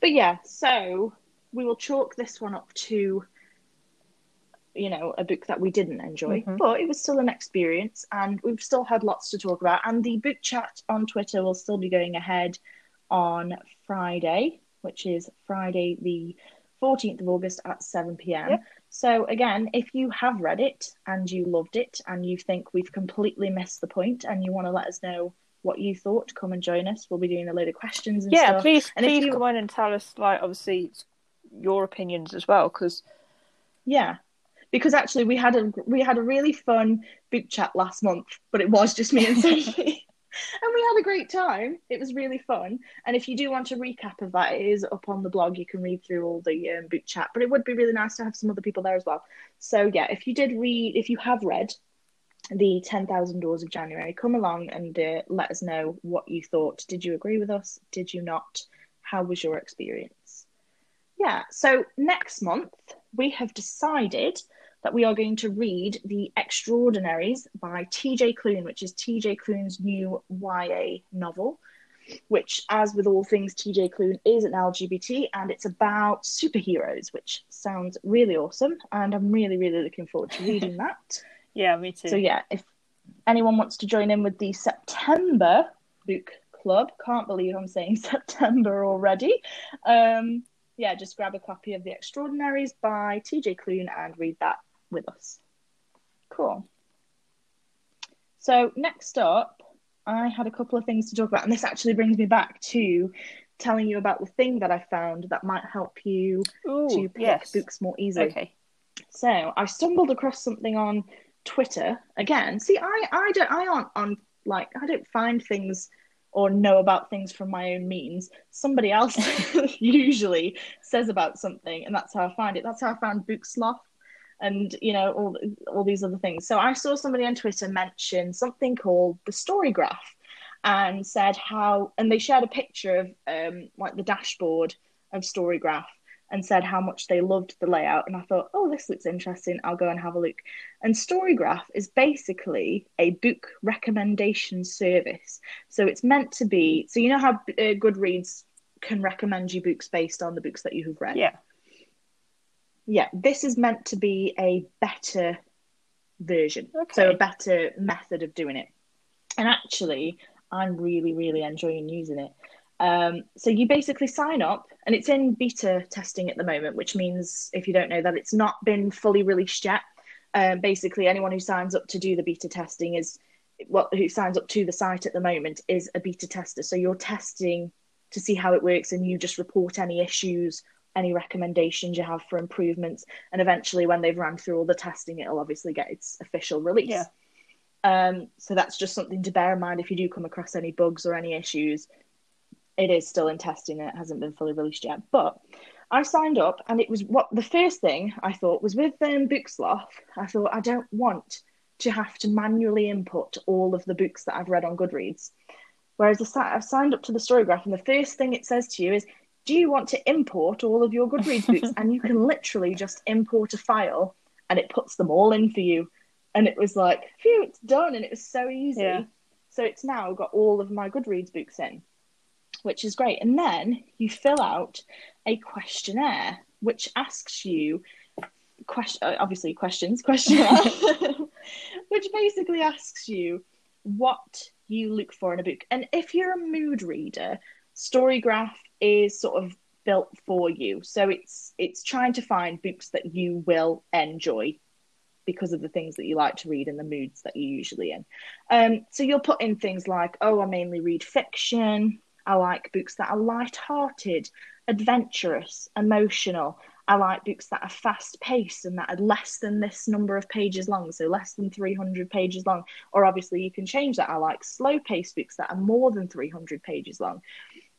S1: But yeah, so we will chalk this one up to, you know, a book that we didn't enjoy,
S2: Mhm.
S1: but it was still an experience and we've still had lots to talk about. And the book chat on Twitter will still be going ahead on Friday, which is Friday the 14th of August at 7 pm.
S2: Yep.
S1: So, again, if you have read it and you loved it and you think we've completely missed the point and you want to let us know what you thought, come and join us. We'll be doing a load of questions and
S2: Yeah,
S1: stuff.
S2: please,
S1: And if
S2: please
S1: you-
S2: come in and tell us, like, obviously, your opinions as well, because
S1: Yeah, because actually we had a we had a really fun book chat last month, but it was just me and Sophie, and we had a great time. It was really fun. And if you do want a recap of that, it is up on the blog. You can read through all the um, book chat, but it would be really nice to have some other people there as well. So yeah, if you did read, if you have read the Ten Thousand Doors of January, come along and uh, let us know what you thought. Did you agree with us? Did you not? How was your experience? Yeah, so next month we have decided that we are going to read The Extraordinaries by TJ Klune, which is TJ Klune's new YA novel, which, as with all things TJ Klune, is an LGBT and it's about superheroes, which sounds really awesome. And I'm really, really looking forward to reading that.
S2: yeah, me too.
S1: So, yeah, if anyone wants to join in with the September book club, can't believe I'm saying September already. Um, yeah, just grab a copy of The Extraordinaries by TJ Klune and read that with us. Cool. So, next up, I had a couple of things to talk about, and this actually brings me back to telling you about the thing that I found that might help you
S2: Ooh,
S1: to pick
S2: yes.
S1: books more easily.
S2: Okay.
S1: So I stumbled across something on Twitter again. See, I I don't I aren't on like I don't find things or know about things from my own means. Somebody else usually says about something, and that's how I find it. That's how I found Book Sloth, and you know all all these other things. So I saw somebody on Twitter mention something called the Story Graph, and said how, and they shared a picture of um like the dashboard of Story Graph and said how much they loved the layout. And I thought, oh, this looks interesting. I'll go and have a look. And Storygraph is basically a book recommendation service. So it's meant to be, so you know how uh, Goodreads can recommend you books based on the books that you have read?
S2: Yeah.
S1: Yeah, this is meant to be a better version. So a better method of doing it. And actually, I'm really, really enjoying using it. Um, so you basically sign up, and it's in beta testing at the moment, which means if you don't know that it's not been fully released yet. Um, basically, anyone who signs up to do the beta testing is well, who signs up to the site at the moment is a beta tester. So you're testing to see how it works, and you just report any issues, any recommendations you have for improvements, and eventually, when they've run through all the testing, it'll obviously get its official release.
S2: Yeah.
S1: Um, so that's just something to bear in mind if you do come across any bugs or any issues. It is still in testing and it hasn't been fully released yet. But I signed up, and it was what the first thing I thought was with um, Booksloth. I thought I don't want to have to manually input all of the books that I've read on Goodreads. Whereas I've signed up to the Storygraph, and the first thing it says to you is, "Do you want to import all of your Goodreads books?" and you can literally just import a file, and it puts them all in for you. And it was like, phew, it's done, and it was so easy.
S2: Yeah.
S1: So it's now got all of my Goodreads books in, which is great. And then you fill out a questionnaire, which asks you question, uh, obviously questions, questionnaire, which basically asks you what you look for in a book. And if you're a mood reader, Storygraph is sort of built for you. So it's it's trying to find books that you will enjoy because of the things that you like to read and the moods that you're usually in. Um, so you'll put in things like, oh, I mainly read fiction. I like books that are light-hearted, adventurous, emotional. I like books that are fast paced and that are less than this number of pages long, so less than 300 pages long. Or obviously, you can change that. I like slow paced books that are more than 300 pages long.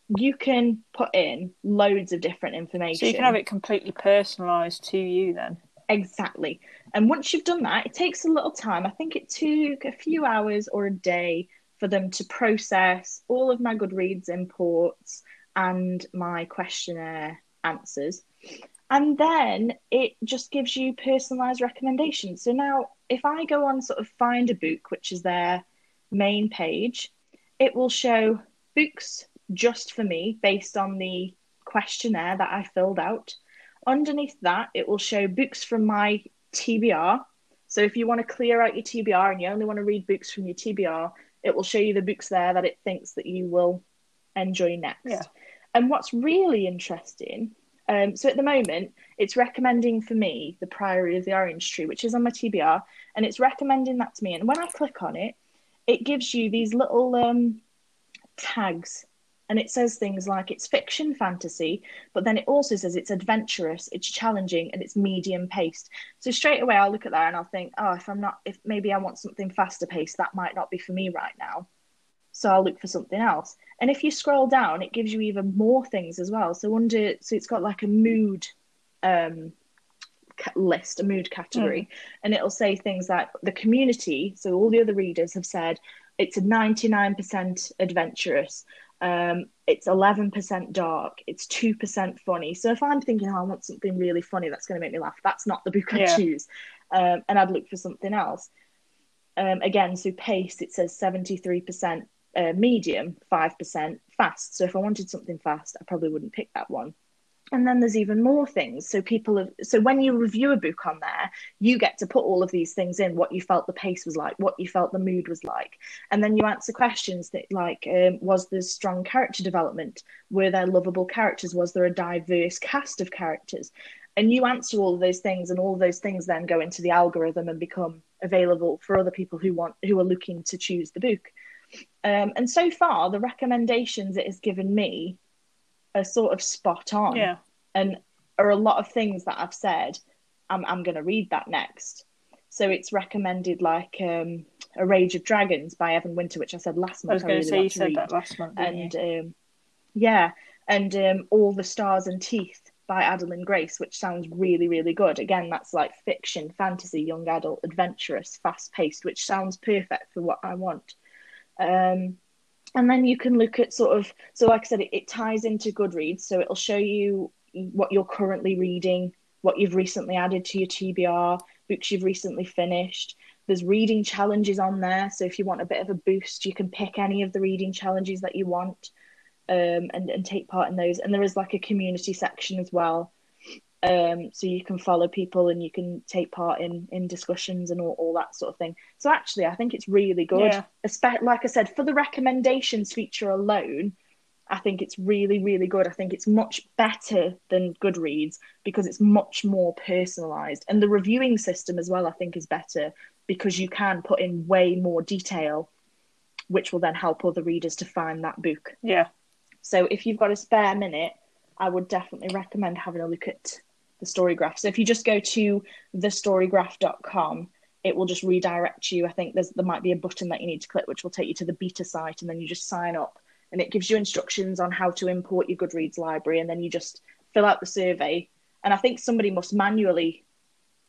S1: You can put in loads of different information.
S2: So you can have it completely personalised to you then.
S1: Exactly. And once you've done that, it takes a little time. I think it took a few hours or a day for them to process all of my Goodreads imports and my questionnaire answers. And then it just gives you personalized recommendations. So now, if I go on sort of find a book, which is their main page, it will show books just for me based on the questionnaire that I filled out. Underneath that, it will show books from my TBR. So if you want to clear out your TBR and you only want to read books from your TBR, it will show you the books there that it thinks that you will enjoy next.
S2: Yeah.
S1: And what's really interesting, um, so at the moment, it's recommending for me the Priory of the Orange Tree, which is on my TBR, and it's recommending that to me. And when I click on it, it gives you these little um, tags and it says things like it's fiction fantasy but then it also says it's adventurous it's challenging and it's medium paced. So straight away i'll look at that and i'll think oh if i'm not if maybe i want something faster paced that might not be for me right now. So i'll look for something else. And if you scroll down it gives you even more things as well. So under so it's got like a mood um list a mood category. Mm. and it'll say things like the community so all the other readers have said it's a 99% adventurous um, it's 11% dark. It's 2% funny. So if I'm thinking, oh, I want something really funny that's going to make me laugh, that's not the book I choose. Um, and I'd look for something else. Um, again, so pace, it says 73% uh, medium, 5% fast. So if I wanted something fast, I probably wouldn't pick that one and then there's even more things. So people have so when you review a book on there you get to put all of these things in what you felt the pace was like what you felt the mood was like. And then you answer questions that like um, was there strong character development? Were there lovable characters? Was there a diverse cast of characters? And you answer all of those things and all of those things then go into the algorithm and become available for other people who want who are looking to choose the book. Um, and so far the recommendations it has given me are sort of spot on.
S2: Yeah.
S1: And are a lot of things that I've said, I'm I'm gonna read that next. So it's recommended like um, A Rage of Dragons by Evan Winter, which I said last month.
S2: I was going
S1: really
S2: to say you said read. that last month.
S1: And um, yeah, and um, All the Stars and Teeth by Adalyn Grace, which sounds really, really good. Again, that's like fiction, fantasy, young adult, adventurous, fast paced, which sounds perfect for what I want. Um, and then you can look at sort of so like i said it, it, ties into goodreads. So it'll show you what you're currently reading what you've recently added to your tbr books you've recently finished. There's reading challenges on there. So if you want a bit of a boost you can pick any of the reading challenges that you want um, and, and take part in those. And there is like a community section as well um, so you can follow people and you can take part in in discussions and all, all that sort of thing. So actually i think it's really good. Yeah. Like i said for the recommendations feature alone i think it's really really good. I think it's much better than goodreads because it's much more personalized. And the reviewing system as well i think is better because you can put in way more detail which will then help other readers to find that book.
S2: Yeah.
S1: So if you've got a spare minute I would definitely recommend having a look at the Storygraph. So if you just go to thestorygraph.com, it will just redirect you. I think there's there might be a button that you need to click, which will take you to the beta site, and then you just sign up, and it gives you instructions on how to import your Goodreads library, and then you just fill out the survey. And I think somebody must manually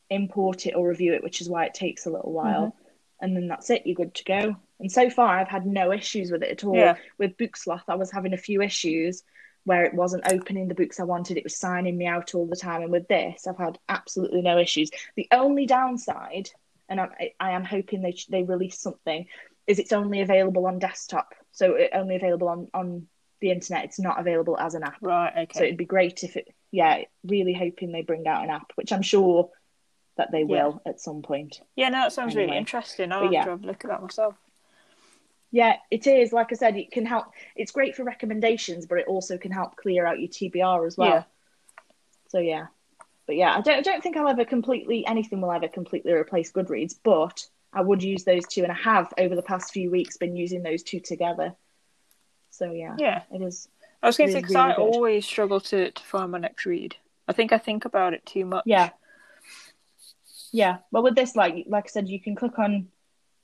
S1: import it or review it, which is why it takes a little while. Mm-hmm. And then that's it, you're good to go. And so far, I've had no issues with it at all.
S2: Yeah.
S1: With Booksloth, I was having a few issues where it wasn't opening the books I wanted, it was signing me out all the time. And with this, I've had absolutely no issues. The only downside, and I, I am hoping they they release something, is it's only available on desktop, so it only available on on the internet. It's not available as an app.
S2: Right. Okay.
S1: So it'd be great if it. Yeah, really hoping they bring out an app, which I'm sure that they will at some point.
S2: Yeah, no, that sounds anyway. really interesting. I'll but have yeah. to have a look at that myself.
S1: Yeah, it is. Like I said, it can help. It's great for recommendations, but it also can help clear out your TBR as well. Yeah. So yeah, but yeah, I don't. I don't think I'll ever completely anything will ever completely replace Goodreads, but I would use those two, and I have over the past few weeks been using those two together. So yeah,
S2: yeah,
S1: it is.
S2: I was going to say because really I good. always struggle to to find my next read. I think I think about it too much.
S1: Yeah. Yeah. Well, with this, like like I said, you can click on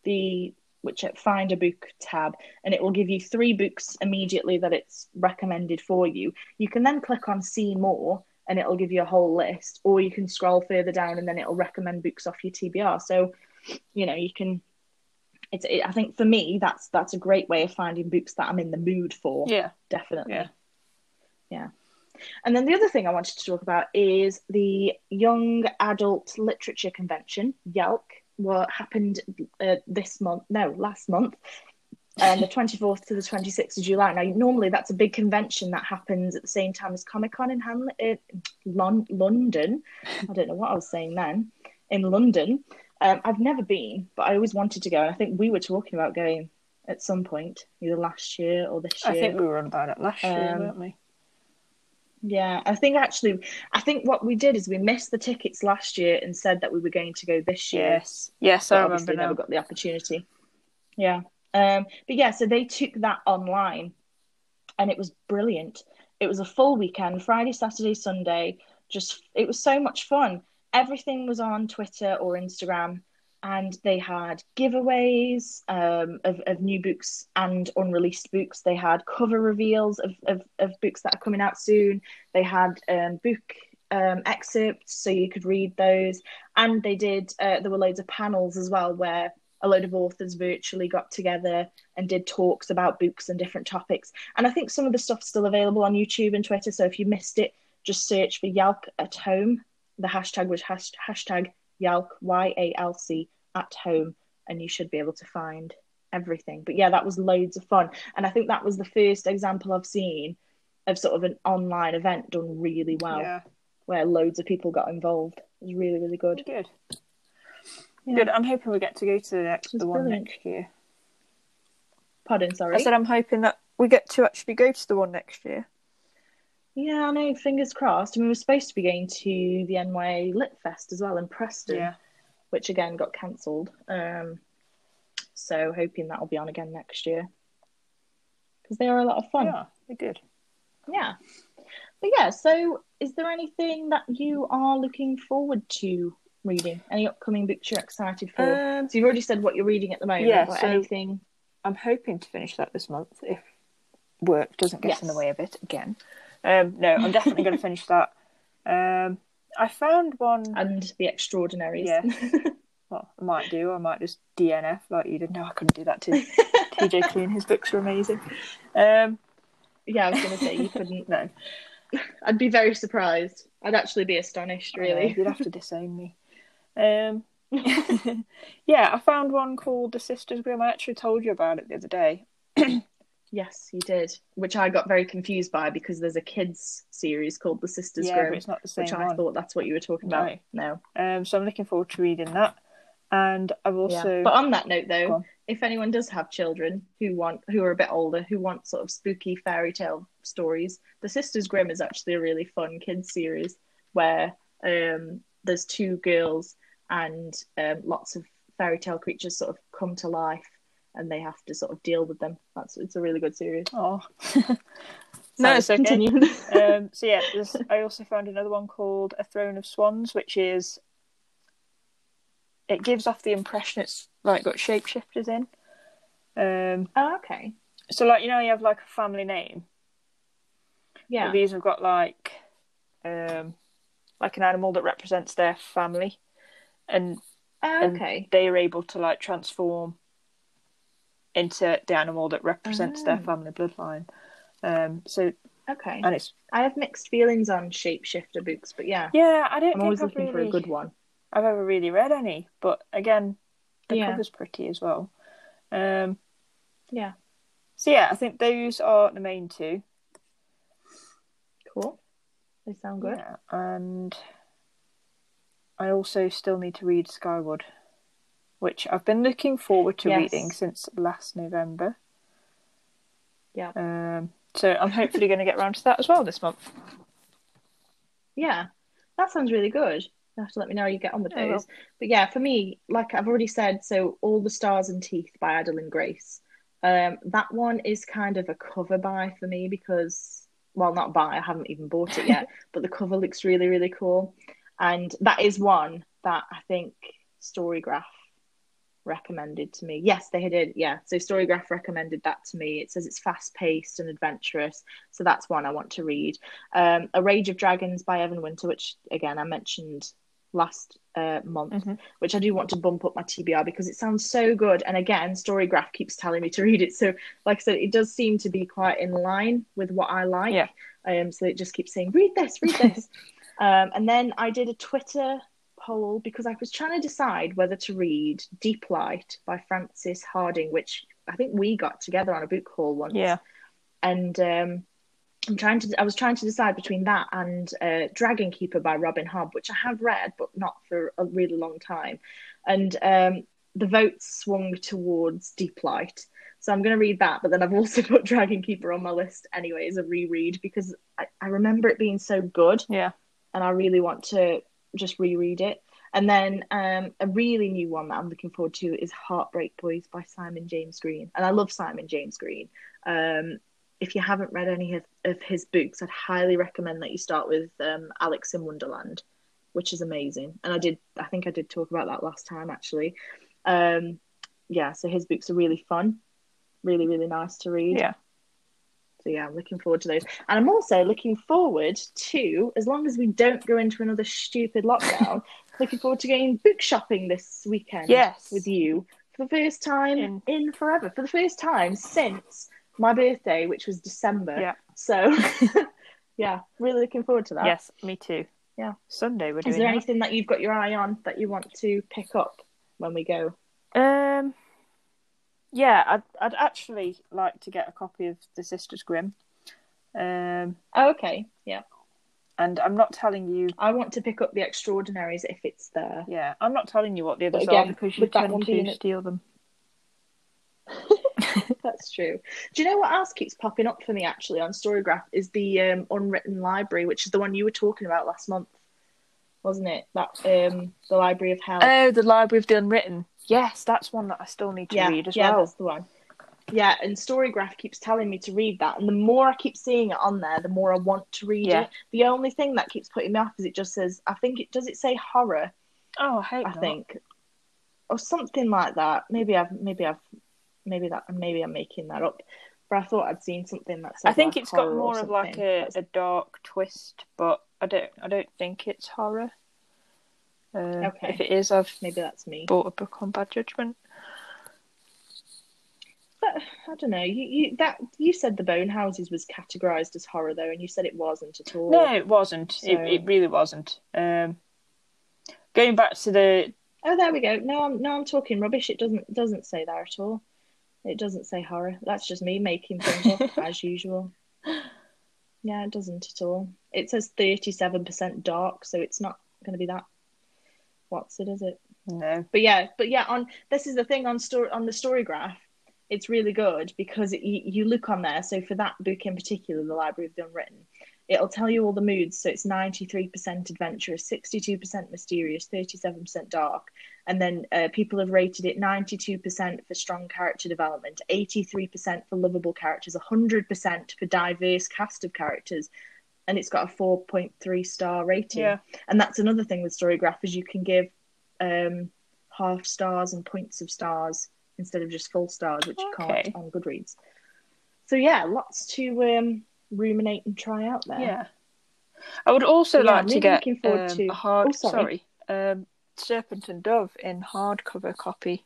S1: the which at find a book tab and it will give you three books immediately that it's recommended for you. You can then click on see more and it'll give you a whole list or you can scroll further down and then it'll recommend books off your tbr so you know you can it's it, i think for me that's that's a great way of finding books that i'm in the mood for.
S2: Yeah.
S1: Definitely.
S2: Yeah.
S1: Yeah. And then the other thing i wanted to talk about is the young adult literature convention YALC what happened uh, this month, no, last month. um, the 24th to the 26th of July. Now, normally that's a big convention that happens at the same time as Comic Con in Hamlet, in Lon- London. I don't know what I was saying then. In London, um, I've never been, but I always wanted to go. And I think we were talking about going at some point, either last year or this year.
S2: I think we were on about it last year,
S1: Um,
S2: weren't we?
S1: Yeah, I think actually, I think what we did is we missed the tickets last year and said that we were going to go this year.
S2: Yes, yes,
S1: but
S2: I
S1: obviously
S2: remember
S1: never
S2: now.
S1: got the opportunity. Yeah. Um, but yeah, so they took that online and it was brilliant. It was a full weekend, Friday, Saturday, Sunday. Just it was so much fun. Everything was on Twitter or Instagram and they had giveaways um, of, of new books and unreleased books. They had cover reveals of, of, of books that are coming out soon. They had um, book um, excerpts so you could read those. And they did, uh, there were loads of panels as well where a load of authors virtually got together and did talks about books and different topics. And I think some of the stuff's still available on YouTube and Twitter. So if you missed it, just search for Yalc at home. The hashtag was hash- hashtag Yalc, Y A L C, at home, and you should be able to find everything. But yeah, that was loads of fun. And I think that was the first example I've seen of sort of an online event done really well,
S2: yeah,
S1: where loads of people got involved. It was really, really good.
S2: good.
S1: Yeah.
S2: Good. I'm hoping we get to go to the next the one
S1: brilliant.
S2: next year.
S1: Pardon, sorry.
S2: I said I'm hoping that we get to actually go to the one next year.
S1: Yeah, I know. Fingers crossed. I mean, we were supposed to be going to the NYA Lit Fest as well in Preston,
S2: Yeah.
S1: which again got cancelled. Um, so hoping that'll be on again next year because they are a lot of fun.
S2: Yeah, they're good.
S1: Yeah. But yeah, so is there anything that you are looking forward to reading? Any upcoming books you're excited for?
S2: Um,
S1: so you've already said what you're reading at the moment.
S2: yeah, so-
S1: anything?
S2: I'm hoping to finish that this month if work doesn't get in the way of it again. Um, no, I'm definitely going to finish that. Um, I found one.
S1: And the extraordinaries.
S2: Yeah. Well, I might do. I might just DNF like you did. No, I couldn't do that too. TJ Klune, his books are amazing. Um,
S1: yeah, I was going to say you couldn't.
S2: no,
S1: I'd be very surprised. I'd actually be astonished,
S2: I know,
S1: really.
S2: you'd have to disown me. Um, yeah, I found one called The Sisters Grimm. I actually told you about it the other day.
S1: yes, you did. Which I got very confused by because there's a kids series called The Sisters
S2: yeah,
S1: Grimm,
S2: the
S1: which I
S2: one.
S1: thought that's what you were talking about. No.
S2: Um, so I'm looking forward to reading that. And I've also
S1: Yeah. But on that note, though, if anyone does have children who want who are a bit older who want sort of spooky fairy tale stories, The Sisters Grimm is actually a really fun kids series where um, there's two girls and um, lots of fairy tale creatures sort of come to life and they have to sort of deal with them. That's it's a really good series.
S2: oh no, it's okay.
S1: continue.
S2: um, so yeah, there's, I also found another one called A Throne of Swans, which is it gives off the impression it's like got shapeshifters in. Um,
S1: oh, okay.
S2: so like you know you have like a family name.
S1: Yeah.
S2: But these have got like um, like an animal that represents their family, and
S1: Oh,
S2: and
S1: okay.
S2: they are able to like transform into the animal that represents their
S1: Oh.
S2: family bloodline. Um, so
S1: Okay.
S2: and it's
S1: I have mixed feelings on shapeshifter books, but yeah,
S2: yeah, I don't
S1: I'm
S2: think
S1: always
S2: I've
S1: looking
S2: really,
S1: for a good one.
S2: I've ever really read any, but again, the
S1: Yeah.
S2: cover's pretty as well. Um,
S1: Yeah.
S2: so yeah, I think those are the main two.
S1: Cool. They sound good.
S2: Yeah, and I also still need to read Skyward, which I've been looking forward to
S1: Yes.
S2: reading since last November.
S1: Yeah.
S2: Um, so I'm hopefully going to get around to that as well this month.
S1: Yeah, that sounds really good. You have to let me know how you get on with those. But yeah, for me, like I've already said, so All the Stars and Teeth by Adalyn Grace. Um, that one is kind of a cover buy for me because, well, not buy, I haven't even bought it yet, but the cover looks really, really cool. And that is one that I think Storygraph recommended to me. Yes, they did. Yeah. So Storygraph recommended that to me. It says it's fast paced and adventurous. So that's one I want to read. Um, A Rage of Dragons by Evan Winter, which again I mentioned last uh, month,
S2: Mhm.
S1: which I do want to bump up my TBR because it sounds so good. And again, Storygraph keeps telling me to read it. So, like I said, it does seem to be quite in line with what I like.
S2: Yeah.
S1: Um, so it just keeps saying, read this, read this. um, and then I did a Twitter poll because I was trying to decide whether to read Deep Light by Frances Hardinge, which I think we got together on a book haul once.
S2: Yeah.
S1: And um, I'm trying to. I was trying to decide between that and uh, Dragon Keeper by Robin Hobb, which I have read, but not for a really long time. And um, the votes swung towards Deep Light. So I'm going to read that, but then I've also put Dragon Keeper on my list anyway as a reread because I, I remember it being so good
S2: Yeah.
S1: and I really want to just reread it. And then um, a really new one that I'm looking forward to is Heartbreak Boys by Simon James Green. And I love Simon James Green. Um, if you haven't read any of, of his books, I'd highly recommend that you start with um, Alex in Wonderland, which is amazing. And I did, I think I did talk about that last time actually. Um, yeah, so his books are really fun, really, really nice to read.
S2: Yeah.
S1: So yeah, I'm looking forward to those. And I'm also looking forward to, as long as we don't go into another stupid lockdown, looking forward to going book shopping this weekend
S2: Yes.
S1: with you for the first time
S2: In-
S1: in, forever. For the first time since my birthday, which was December.
S2: Yeah.
S1: So yeah, really looking forward to that.
S2: Yes, me too.
S1: Yeah.
S2: Sunday we're
S1: Is there
S2: that.
S1: anything that you've got your eye on that you want to pick up when we go?
S2: Um, yeah, I'd I'd actually like to get a copy of the Sisters Grimm. Um,
S1: Oh, okay. Yeah.
S2: and I'm not telling you.
S1: I want to pick up The Extraordinaries if it's there.
S2: Yeah, I'm not telling you what the others
S1: But
S2: are because you tend to steal them.
S1: That's true. Do you know what else keeps popping up for me actually on Storygraph is the um, unwritten library, which is the one you were talking about last month, wasn't it? That um, the Library of Hell.
S2: Oh, the Library of the Unwritten. Yes, that's one that I still need to
S1: yeah,
S2: read as
S1: yeah,
S2: well.
S1: that's the one. Yeah, and Storygraph keeps telling me to read that, and the more I keep seeing it on there, the more I want to read
S2: Yeah.
S1: it. The only thing that keeps putting me off is it just says, I think it does it say horror,
S2: Oh, I hope
S1: I
S2: not.
S1: think, or something like that. Maybe I've, maybe I've, maybe that, maybe I'm making that up. But I thought I'd seen something that said.
S2: I think
S1: like,
S2: it's got more of like a, a dark twist, but I don't I don't think it's horror. Um,
S1: Okay.
S2: If it is, I've
S1: maybe that's me.
S2: bought a book on Bad Judgment.
S1: But I don't know. You, you that you said the Bone Houses was categorized as horror though, and you said it wasn't at all.
S2: No, it wasn't. It,
S1: So-
S2: it really wasn't. Um, going back to the
S1: Oh, there we go. No, I'm no, I'm talking rubbish. It doesn't doesn't say that at all. It doesn't say horror. That's just me making things up as usual. Yeah, it doesn't at all. It says thirty-seven percent dark, so it's not going to be that. What's it? Is it?
S2: no,
S1: But yeah, but yeah. On this is the thing on story on the story graph. It's really good because it, you, you look on there. So for that book in particular, the Library of the Unwritten, it'll tell you all the moods. So it's ninety three percent adventurous, sixty two percent mysterious, thirty seven percent dark, and then uh, people have rated it ninety two percent for strong character development, eighty three percent for lovable characters, hundred percent for diverse cast of characters, and it's got a four point three star rating.
S2: Yeah.
S1: And that's another thing with Storygraph is you can give um, half stars and points of stars instead of just full stars, which you
S2: Okay.
S1: can't on Goodreads. So yeah, lots to um, ruminate and try out there.
S2: yeah. I would also like to get
S1: looking forward
S2: um,
S1: to-
S2: a hard.
S1: Oh, sorry.
S2: sorry, um, Serpent and Dove in hardcover copy.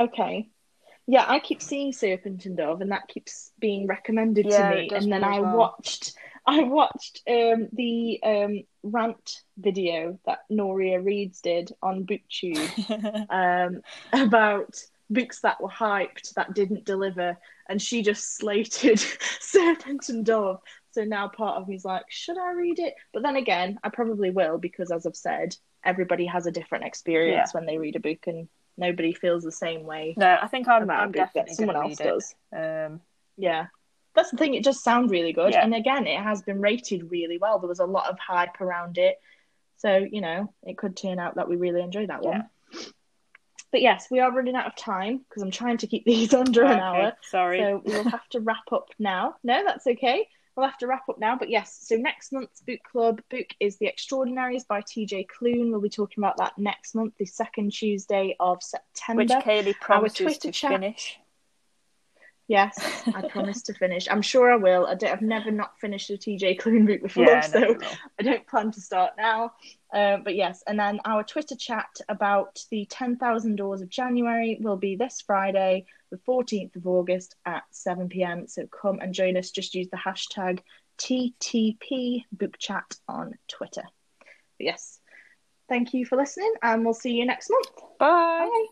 S1: Okay. Yeah, I keep seeing Serpent and Dove, and that keeps being recommended
S2: Yeah,
S1: to me. And then I
S2: well.
S1: watched, I watched um, the um, rant video that Noria Reads did on BookTube um, about books that were hyped that didn't deliver, and she just slated Serpent and Dove. So now part of me's like, should I read it? But then again, I probably will because, as I've said, everybody has a different experience when they read a book, and nobody feels the same way
S2: no, I think I'm, I'm definitely
S1: someone else does.
S2: Um,
S1: Yeah. That's the thing, it does sound really good.
S2: Yeah.
S1: And again, it has been rated really well. There was a lot of hype around it. So, you know, it could turn out that we really enjoy that one. But yes, we are running out of time because I'm trying to keep these under an hour.
S2: Sorry.
S1: So we will have to wrap up now. No, that's okay. We'll have to wrap up now. But yes, so next month's book club book is The Extraordinaries by TJ Klune. We'll be talking about that next month, the second Tuesday of September.
S2: Which Kaylee promises
S1: Twitter
S2: to
S1: chat-
S2: finish.
S1: Yes, I promise to finish. I'm sure I will. I don't, I've never not finished a TJ Klune book before,
S2: Yeah,
S1: so
S2: no.
S1: I don't plan to start now. Uh, but yes, and then our Twitter chat about the 10,000 Doors of January will be this Friday, the 14th of August at 7 pm. So come and join us. Just use the hashtag TTP Book Chat on Twitter. But yes, thank you for listening, and we'll see you next month.
S2: Bye.
S1: Bye.